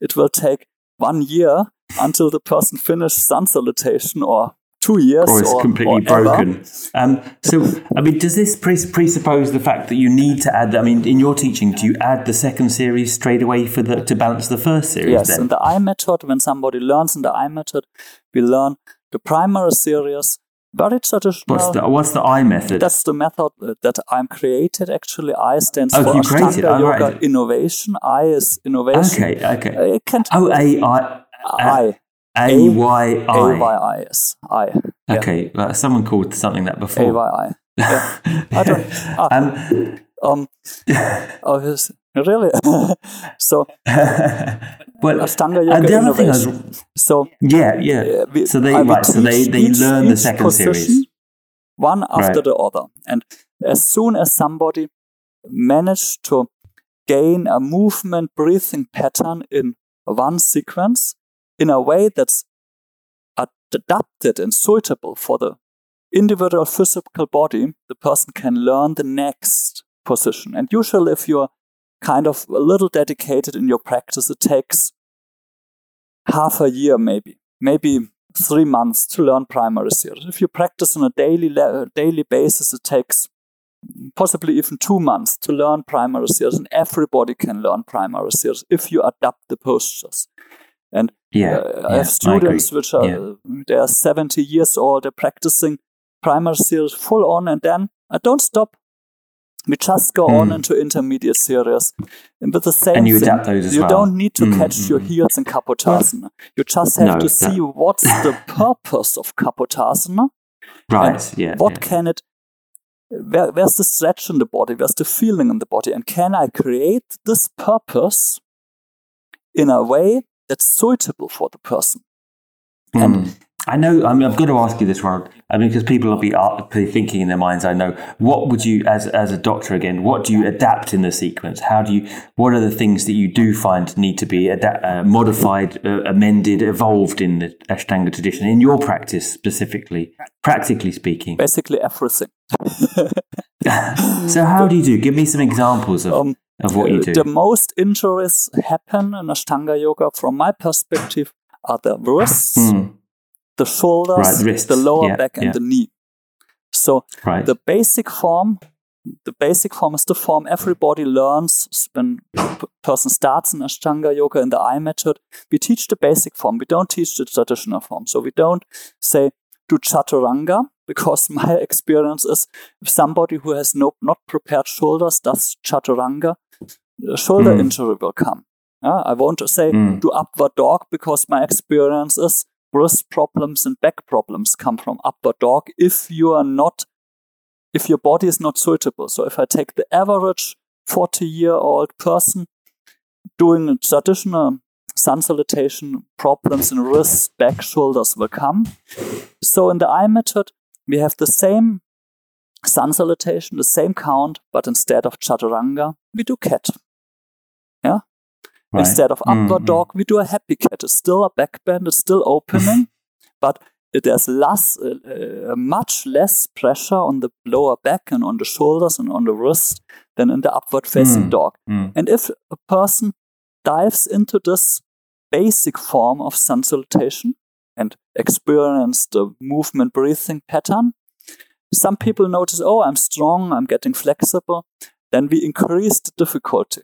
It will take one year until the person finishes sun salutation or two years or it's or, completely or broken. Um, so, I mean, does this pres- presuppose the fact that you need to add? I mean, in your teaching, do you add the second series straight away for the to balance the first series? Yes, then? in the I method, when somebody learns in the I method, we learn the primary series, very traditional. what's the what's the I method? That's the method that I'm created. Actually, I stands Oh, for you created. Ashtanga Oh, Yoga right. Innovation. I is innovation. okay, okay. Uh, It can't. Oh, A I I A Y A I. Y I is I. Yeah. Okay, well, someone called something that before. Y I. Yeah. I don't. Ah, um, um. Yes. really? so well, Ashtanga and Yoga the other thing I was, Innovation. So yeah, yeah. uh, we- so they I- right, so they they each- learn the second series. one after Right. the other. And as soon as somebody managed to gain a movement breathing pattern in one sequence in a way that's adapted and suitable for the individual physical body, the person can learn the next position. And usually, if you're kind of a little dedicated in your practice, it takes half a year, maybe, maybe three months to learn primary series. If you practice on a daily daily basis, it takes possibly even two months to learn primary series, and everybody can learn primary series if you adapt the postures. And Yeah, uh, I yeah, have students agree. which are Yeah. they are 70 years old, they're practicing primary series full on, and then I don't stop. We just go on Mm. into intermediate series. And with the same And you thing, adapt those as you well. don't need to Mm, catch mm, your mm. heels in Kapotasana. You just have No, to that- see what's the purpose of Kapotasana right, yeah. what yeah. can it where, where's the stretch in the body where's the feeling in the body and can i create this purpose in a way that's suitable for the person Mm. And I know. I mean, I'm going to ask you this, Ronald. I mean, because people will be, be thinking in their minds. I know. What would you, as as a doctor, again? What do you adapt in the sequence? How do you? What are the things that you do find need to be adapt, uh, modified, uh, amended, evolved in the Ashtanga tradition in your practice specifically, practically speaking? Basically, everything. so, how do you do? Give me some examples of. Um, of what you do. The most injuries happen in Ashtanga yoga, from my perspective, are the wrists, mm the shoulders, right, wrists, the lower yeah, back, and yeah. the knee. So right. the basic form, the basic form is the form everybody learns when a person starts in Ashtanga yoga in the I method. We teach the basic form. We don't teach the traditional form. So we don't say do chaturanga because my experience is if somebody who has no not prepared shoulders does chaturanga, shoulder mm. injury will come. Yeah, I won't say mm. do upward dog because my experience is wrist problems and back problems come from upward dog if you are not if your body is not suitable so if i take the average 40 year old person doing traditional sun salutation problems in wrists back shoulders will come so in the I method we have the same sun salutation the same count but instead of chaturanga we do cat yeah Right. Instead of upward mm-hmm. dog, we do a happy cat. It's still a back bend, it's still opening, but there's less, uh, uh, much less pressure on the lower back and on the shoulders and on the wrist than in the upward facing mm. dog. Mm. And if a person dives into this basic form of sun salutation and experience the movement breathing pattern, some people notice, oh, I'm strong, I'm getting flexible. Then we increase the difficulty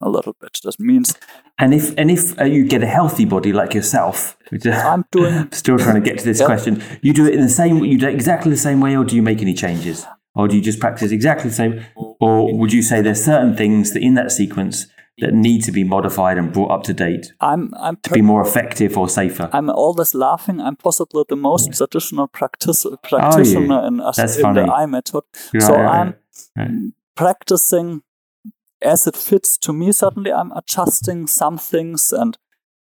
a little bit. That means. And if and if uh, you get a healthy body like yourself, I'm doing. Still trying to get to this question. You do it in the same. You do it exactly the same way, or do you make any changes, or do you just practice exactly the same, or would you say there's certain things that in that sequence that need to be modified and brought up to date I'm, I'm to be more effective or safer. I'm always laughing. I'm possibly the most traditional practice, practitioner in, in the I method. Right, so right, I'm right. practicing as it fits to me, suddenly I'm adjusting some things and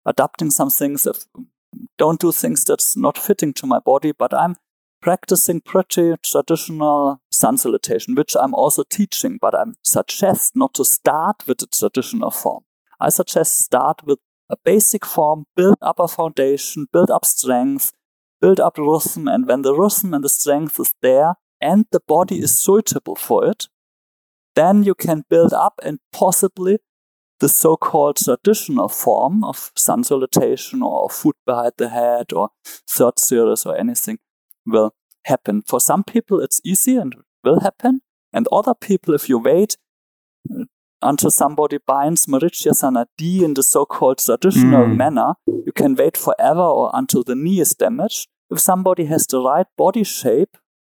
adapting some things. If don't do things that's not fitting to my body, but I'm practicing pretty traditional sun salutation, which I'm also teaching, but I suggest not to start with the traditional form. I suggest start with a basic form, build up a foundation, build up strength, build up rhythm, and when the rhythm and the strength is there and the body is suitable for it, then you can build up and possibly the so-called traditional form of sun salutation or foot behind the head or third series or anything will happen. For some people, it's easy and will happen. And other people, if you wait uh, until somebody binds Marichyasana D in the so-called traditional mm. manner, you can wait forever or until the knee is damaged. If somebody has the right body shape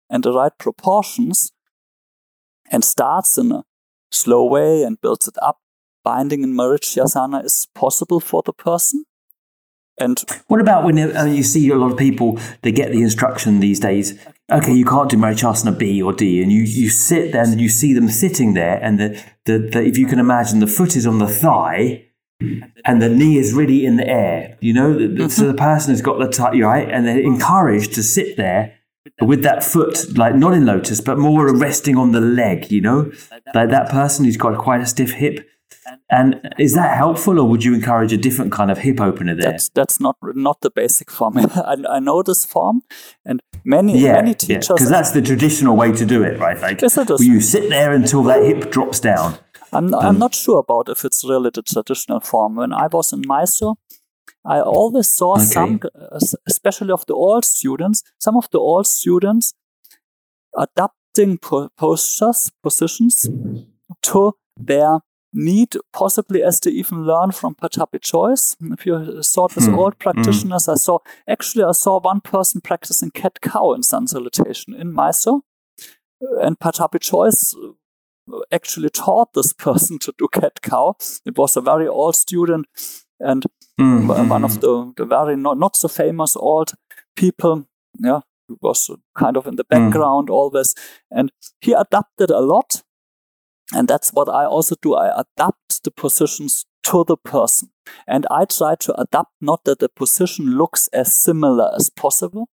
and the right proportions, and starts in a slow way and builds it up, binding in Marichyasana is possible for the person. And what about when uh, you see a lot of people, they get the instruction these days, okay, you can't do marriage Marichyasana B or D, and you, you sit there and you see them sitting there, and the, the, the, if you can imagine, the foot is on the thigh, and the knee is really in the air, you know, so the person has got the tight, right, and they're encouraged to sit there with that foot, like not in lotus, but more resting on the leg, you know, like that person who's got quite a stiff hip. And is that helpful, or would you encourage a different kind of hip opener there? That's, that's not not the basic form. I, I know this form, and many yeah, many teachers because yeah, that's the traditional way to do it, right? Like yes, it is. you sit there until that hip drops down. I'm um, I'm not sure about if it's really the traditional form. When I was in Mysore, I always saw okay. some, especially of the old students, some of the old students adapting postures, positions to their need, possibly as they even learn from Pattabhi Jois. If you saw this hmm. old practitioners, hmm. I saw, actually, I saw one person practicing cat cow in sun salutation in Mysore. And Pattabhi Jois actually taught this person to do cat cow. It was a very old student and mm-hmm. one of the, the very not, not so famous old people, yeah, who was kind of in the background mm. always, and he adapted a lot. And that's what I also do. I adapt the positions to the person. And I try to adapt not that the position looks as similar as possible.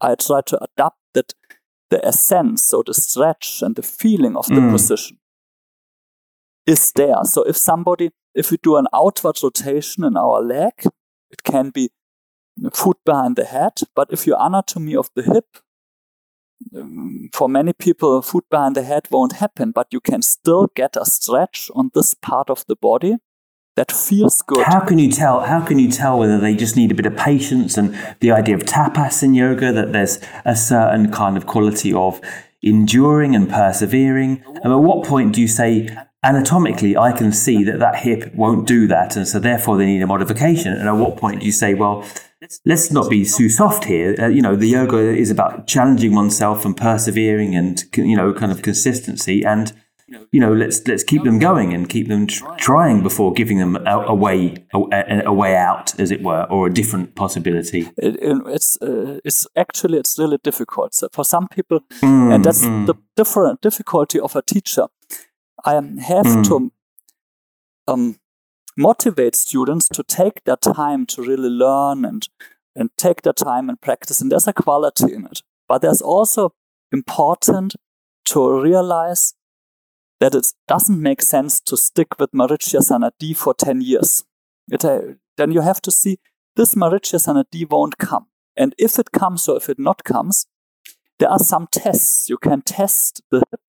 I try to adapt that the essence, so the stretch and the feeling of the mm. position is there. So if somebody, if we do an outward rotation in our leg, it can be foot behind the head. But if you anatomy of the hip, um, for many people, foot behind the head won't happen, but you can still get a stretch on this part of the body that feels good. How can you tell? How can you tell whether they just need a bit of patience and the idea of tapas in yoga that there's a certain kind of quality of enduring and persevering? And at what point do you say anatomically I can see that that hip won't do that, and so therefore they need a modification? And at what point do you say, well? let's not be too soft here. Uh, you know, the yoga is about challenging oneself and persevering and you know, kind of consistency. And you know, let's let's keep them going and keep them tr- trying before giving them a, a way a, a, way out, as it were, or a different possibility. It, it's uh, it's actually it's really difficult so for some people, mm, and that's mm. the different difficulty of a teacher. I have mm. to um, motivate students to take their time to really learn and and take their time and practice. And there's a quality in it. But there's also important to realize that it doesn't make sense to stick with Marichyasana D for 10 years. It, uh, then you have to see this Marichyasana D won't come. And if it comes or if it not comes, there are some tests. You can test the hip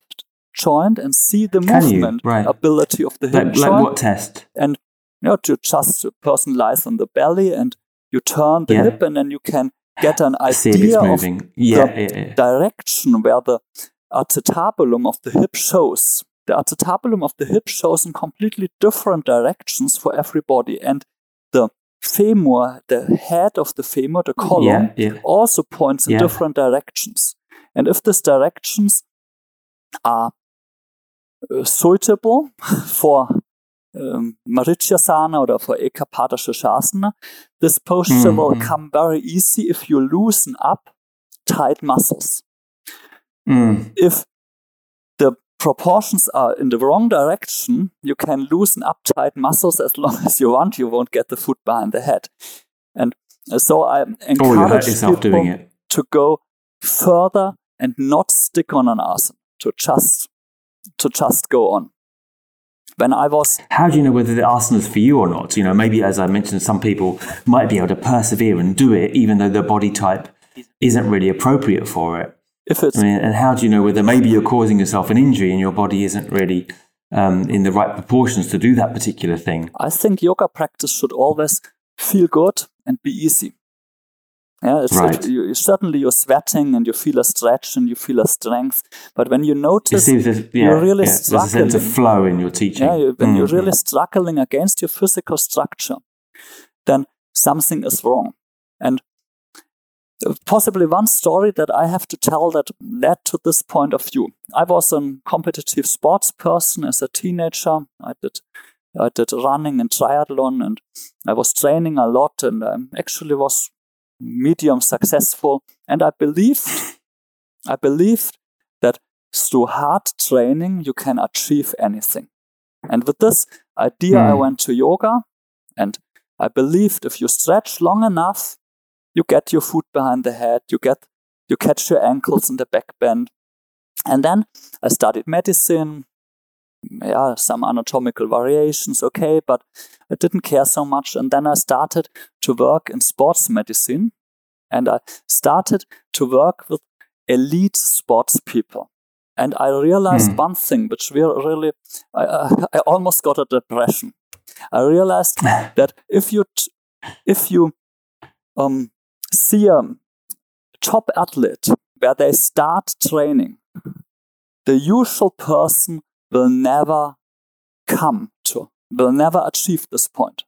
joint and see the can movement right. ability of the hip like, joint. Like what test? And you know, to just a person lies on the belly and you turn the yeah. hip and then you can get an idea of yeah, the yeah, direction where the acetabulum of the hip shows. The acetabulum of the hip shows in completely different directions for everybody. And the femur, the head of the femur, the column, also points in different directions. And if these directions are uh, suitable for um, Marichyasana or for Ekapada Shirshasana, this posture mm-hmm. will come very easy if you loosen up tight muscles. Mm. If the proportions are in the wrong direction, you can loosen up tight muscles as long as you want. You won't get the foot behind the head. And so I oh, encourage oh, people to go further and not stick on an asana, to just to just go on when I was. How do you know whether the asana is for you or not? You know, maybe as I mentioned, some people might be able to persevere and do it, even though their body type isn't really appropriate for it. If it's, I mean, and how do you know whether maybe you're causing yourself an injury and your body isn't really um, in the right proportions to do that particular thing? I think yoga practice should always feel good and be easy. Yeah, it's right. You, certainly you're sweating and you feel a stretch and you feel a strength. But when you notice yeah, you're really yeah, struggling, there's a sense of flow in your teaching. Yeah, you, when mm-hmm. you're really struggling against your physical structure, then something is wrong. And possibly one story that I have to tell that led to this point of view. I was a competitive sports person as a teenager. I did I did running and triathlon and I was training a lot and I actually was medium successful. And I believed, I believed that through hard training, you can achieve anything. And with this idea, mm. I hmm. went to yoga and I believed if you stretch long enough, you get your foot behind the head, you get, you catch your ankles in the back bend. And then I studied medicine, yeah, some anatomical variations, okay, but I didn't care so much. And then I started to work in sports medicine and I started to work with elite sports people. And I realized mm. one thing, which we really, I, I, almost got a depression. I realized that if you, if you um, see a top athlete where they start training, the usual person will never come to, will never achieve this point.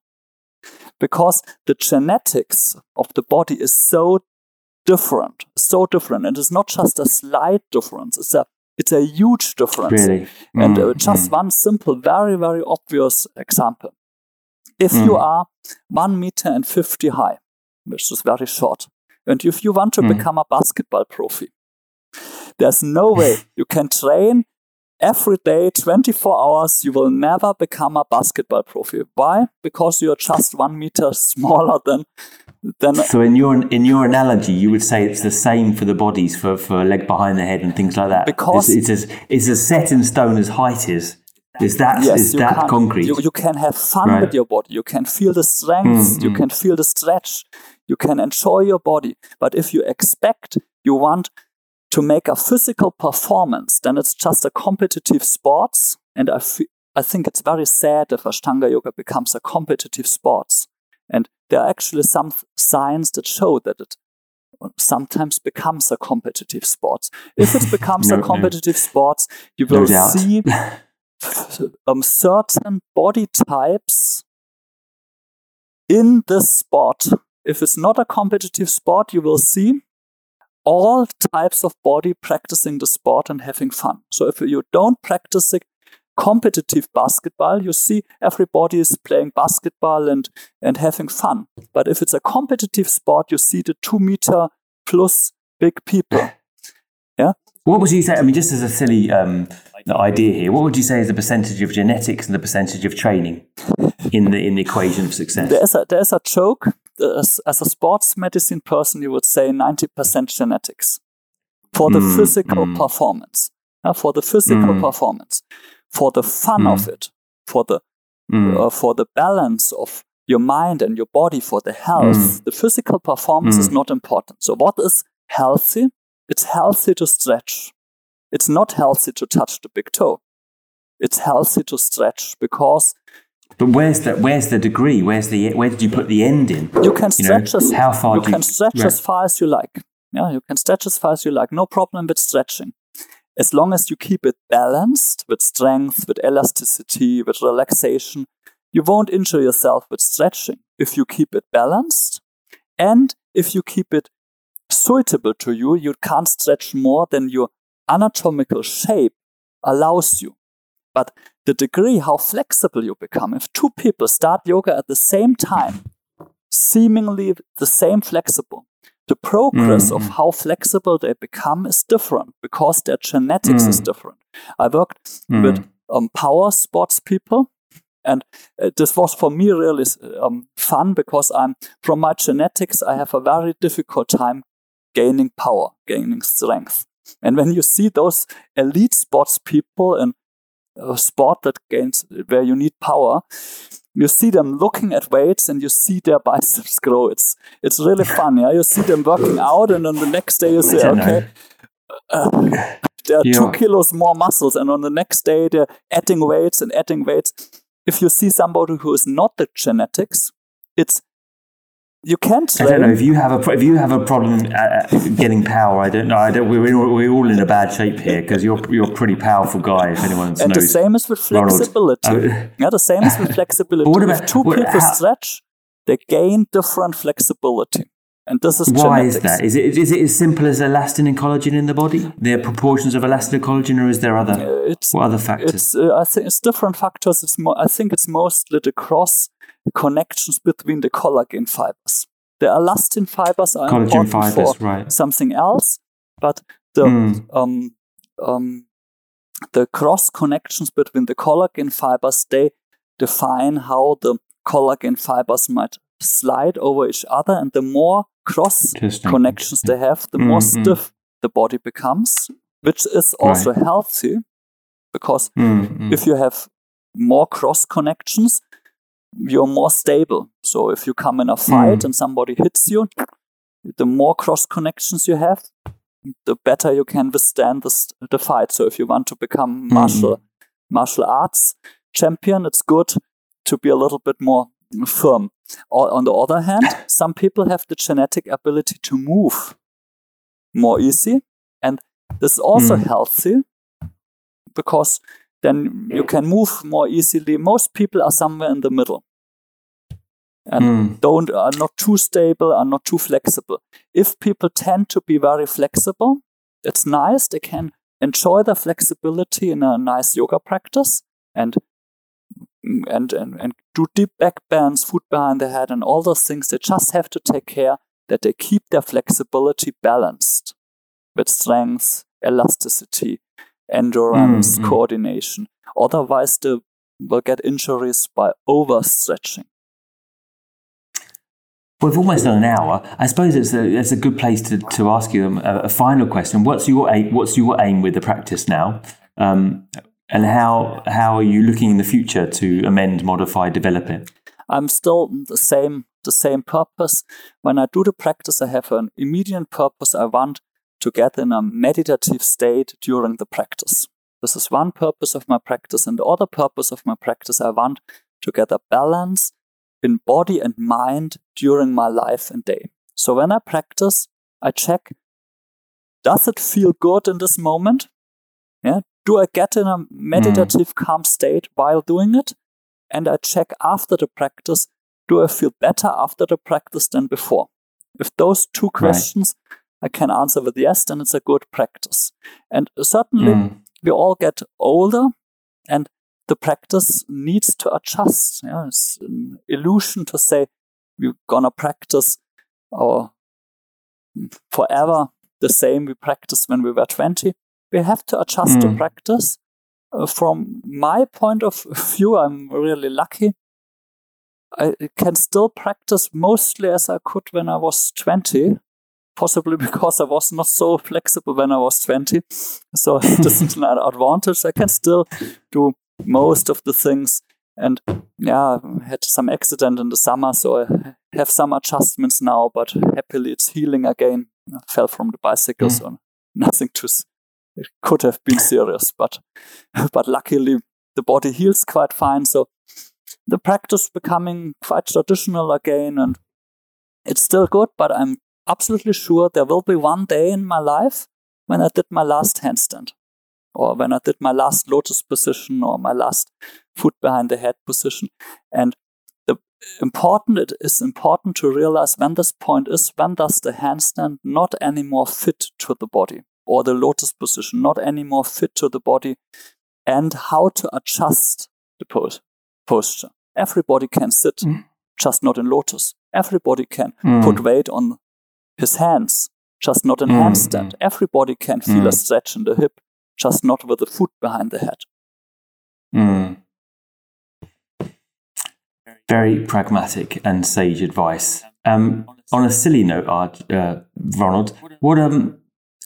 Because the genetics of the body is so different, so different. And it's not just a slight difference, it's a it's a huge difference. Really? Mm, and uh, just mm. one simple, very, very obvious example. If mm. you are one meter and 50 high, which is very short, and if you want to mm. become a basketball profi, there's no way you can train every day, 24 hours, you will never become a basketball profi. Why? Because you're just one meter smaller than. than so in your in your analogy, you would say it's the same for the bodies for, for leg behind the head and things like that. Because it's, it's as it's as set in stone as height is. Is that yes, is that can, concrete? You, you, can have fun right. with your body. You can feel the strength. Mm, you mm. can feel the stretch. You can enjoy your body. But if you expect, you want to make a physical performance, then it's just a competitive sports. And I, I think it's very sad if Ashtanga yoga becomes a competitive sports. And there are actually some signs that show that it sometimes becomes a competitive sport. If it becomes no, a competitive no. sport, you will no see um, certain body types in this sport. If it's not a competitive sport, you will see all types of body practicing the sport and having fun. So if you don't practice competitive basketball, you see everybody is playing basketball and, and having fun. But if it's a competitive sport, you see the two meter plus big people. Yeah. What would you say? I mean, just as a silly um, idea here, what would you say is the percentage of genetics and the percentage of training in the in the equation of success? There's a there's a joke. As, as a sports medicine person, you would say ninety percent genetics for the mm, physical mm. performance. Uh, for the physical mm. performance, for the fun of mm. it, for the mm. uh, for the balance of your mind and your body, for the health. Mm. The physical performance is not important. So, what is healthy? It's healthy to stretch. It's not healthy to touch the big toe. It's healthy to stretch because. But where's the where's the degree? Where's the where did you put the end in? You can stretch you know, as how far you can you, stretch right. as far as you like. Yeah, you can stretch as far as you like. No problem with stretching, as long as you keep it balanced with strength, with elasticity, with relaxation. You won't injure yourself with stretching if you keep it balanced, and if you keep it suitable to you, you can't stretch more than your anatomical shape allows you. But the degree how flexible you become, if two people start yoga at the same time, seemingly the same flexible, the progress mm. of how flexible they become is different because their genetics mm. is different. I worked mm. with um, power sports people and uh, this was for me really um, fun because I'm from my genetics. I have a very difficult time gaining power, gaining strength. And when you see those elite sports people in a sport that gains where you need power, you see them looking at weights and you see their biceps grow. It's it's really fun. Yeah, you see them working out, and then the next day you say, okay. Uh, there are yeah. two kilos more muscles, and on the next day they're adding weights and adding weights. If you see somebody who is not the genetics, it's you can't. I don't know if you have a if you have a problem getting power. I don't know. I don't. We're we're all in a bad shape here because you're you're a pretty powerful guy. If anyone and knows. the same is with flexibility. Uh, yeah, the same is with flexibility. what about, if two what, people how, stretch, they gain different flexibility. And this is why genetics. is that? Is it is it as simple as elastin and collagen in the body? Are proportions of elastin and collagen, or is there other it's, what other factors? It's, uh, I think it's different factors. It's more. I think it's mostly the cross connections between the collagen fibers. The elastin fibers are collagen important fibers, for right. something else, but the mm. um, um, the cross connections between the collagen fibers they define how the collagen fibers might slide over each other, and the more cross connections they have, the mm, more mm. stiff the body becomes, which is also right. healthy because mm, if you have more cross connections, you're more stable. So if you come in a fight mm. and somebody hits you, the more cross connections you have, the better you can withstand the, the fight. So if you want to become mm. martial martial arts champion, it's good to be a little bit more firm. Or, on the other hand, some people have the genetic ability to move more easy, and this is also mm. healthy because then you can move more easily. Most people are somewhere in the middle and mm. don't are not too stable, are not too flexible. If people tend to be very flexible, it's nice. They can enjoy the flexibility in a nice yoga practice and and and, and do deep back bends, foot behind the head, and all those things. They just have to take care that they keep their flexibility balanced with strength, elasticity, endurance, mm-hmm. coordination. Otherwise, they will get injuries by overstretching. We've almost done an hour. I suppose it's a, it's a good place to, to ask you a, a final question. What's your aim, what's your aim with the practice now? Um, and how how are you looking in the future to amend, modify, develop it? I'm still the same the same purpose. When I do the practice, I have an immediate purpose. I want to get in a meditative state during the practice. This is one purpose of my practice, and the other purpose of my practice, I want to get a balance in body and mind during my life and day. So when I practice, I check does it feel good in this moment? Yeah. Do I get in a meditative, mm. calm state while doing it? And I check after the practice do I feel better after the practice than before? If those two questions right. I can answer with yes, then it's a good practice. And certainly mm. we all get older and the practice needs to adjust. Yeah, it's an illusion to say we're gonna practice our forever the same we practiced when we were 20. We have to adjust mm. the practice. Uh, from my point of view, I'm really lucky. I can still practice mostly as I could when I was 20, possibly because I was not so flexible when I was 20. So this is an advantage. I can still do most of the things. And yeah, I had some accident in the summer, so I have some adjustments now, but happily it's healing again. I fell from the bicycle, mm. so nothing too. It could have been serious, but but luckily the body heals quite fine. So the practice becoming quite traditional again, and it's still good. But I'm absolutely sure there will be one day in my life when I did my last handstand or when I did my last lotus position or my last foot behind the head position. And the important it is important to realize when this point is when does the handstand not anymore fit to the body or the lotus position not anymore fit to the body and how to adjust the pose, posture. Everybody can sit, mm. just not in lotus. Everybody can mm. put weight on his hands, just not in mm. handstand. Everybody can feel a mm. stretch in the hip, just not with the foot behind the head. Mm. Very pragmatic and sage advice. Um, on a silly note, uh, Ronald, what um,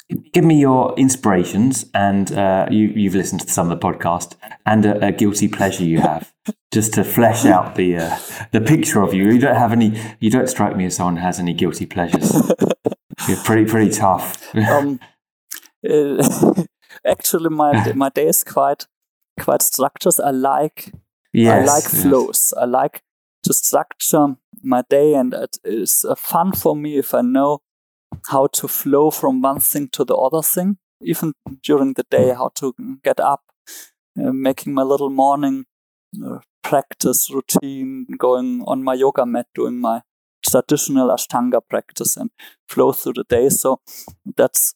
give me your inspirations, and uh, you, have listened to some of the podcast, and a, a, guilty pleasure you have, just to flesh out the uh, the picture of you. You don't have any. You don't strike me as someone who has any guilty pleasures. You're pretty pretty tough. um, uh, actually my my day is quite quite structured. I like yes, I like yes. flows. I like to structure my day, and it is uh, fun for me if I know how to flow from one thing to the other thing, even during the day, how to get up, uh, making my little morning uh, practice routine, going on my yoga mat, doing my traditional Ashtanga practice, and flow through the day. So that's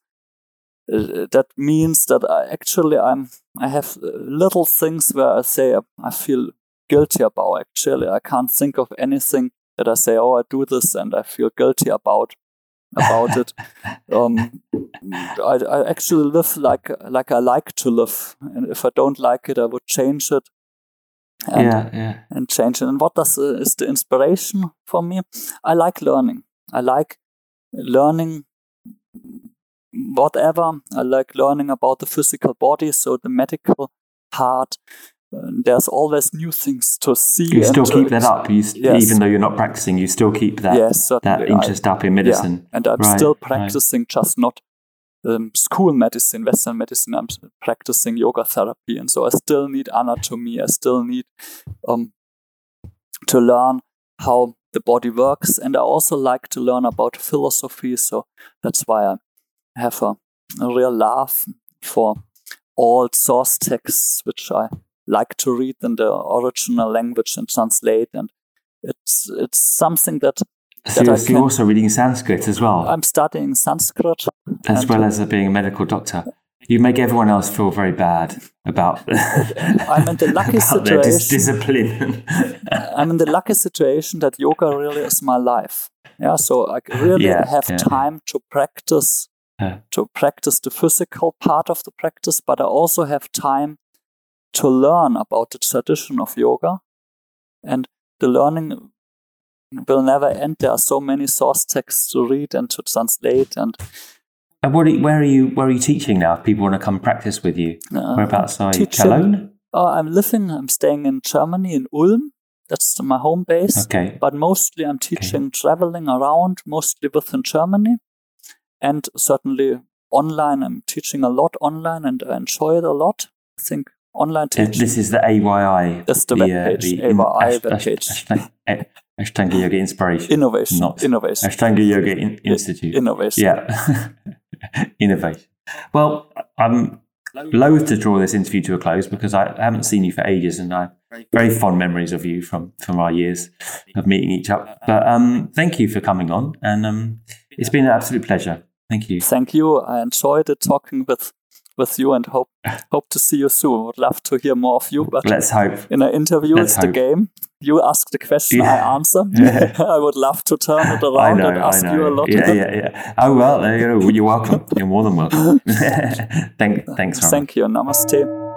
uh, that means that I actually I'm I have uh, little things where I say I feel guilty about. Actually, I can't think of anything that I say, oh, I do this and I feel guilty about about it. Um, I, I actually live like like I like to live, and if I don't like it, I would change it. And, yeah, yeah. and change it. And what does uh, is the inspiration for me? I like learning. I like learning whatever. I like learning about the physical body, so the medical part. Uh, there's always new things to see. You still keep that up, you, yes. even though you're not practicing. You still keep that yes, that interest I, up in medicine. Yeah. And I'm right, still practicing, right. just not um, school medicine, Western medicine. I'm practicing yoga therapy, and so I still need anatomy. I still need um, to learn how the body works, and I also like to learn about philosophy. So that's why I have a, a real love for old source texts, which I like to read in the original language and translate. And it's it's something that. So that you're, also reading Sanskrit as well. I'm studying Sanskrit as well uh, as being a medical doctor. You make everyone else feel very bad about. I'm in the lucky situation. Dis- discipline. I'm in the lucky situation that yoga really is my life. Yeah, so I really yeah, have yeah. time to practice Yeah. to practice the physical part of the practice, but I also have time to learn about the tradition of yoga. And the learning will never end. There are so many source texts to read and to translate. And And what are you, where are you? Where are you teaching now? If people want to come practice with you, uh, whereabouts are you? Cologne. uh, I'm living, I'm staying in Germany, in Ulm. That's my home base. Okay. But mostly I'm teaching traveling around, mostly within Germany. And certainly online, I'm teaching a lot online and I enjoy it a lot. I think online teaching. This is the AYI. That's the uh, webpage, the AYI Ash- webpage. Ash- Ashtanga- eh, Yoga Inspiration. Innovation. Not Innovation. Ashtanga Yoga In- Institute. Innovation. Yeah. Innovation. Well, I'm loath to draw this interview to a close because I haven't seen you for ages and I have very fond memories of you from, from our years of meeting each other. But um, thank you for coming on and um, it's been an absolute pleasure. Thank you. Thank you. I enjoyed it talking with with you and hope hope to see you soon. Would love to hear more of you, but Let's hope. in an interview, Let's it's the game. You ask the question, Yeah. I answer. I would love to turn it around know, and ask you a lot. Yeah, yeah, yeah. Oh well. You're welcome. You're more than welcome. Thank, thanks, Ron. Thank you. Namaste.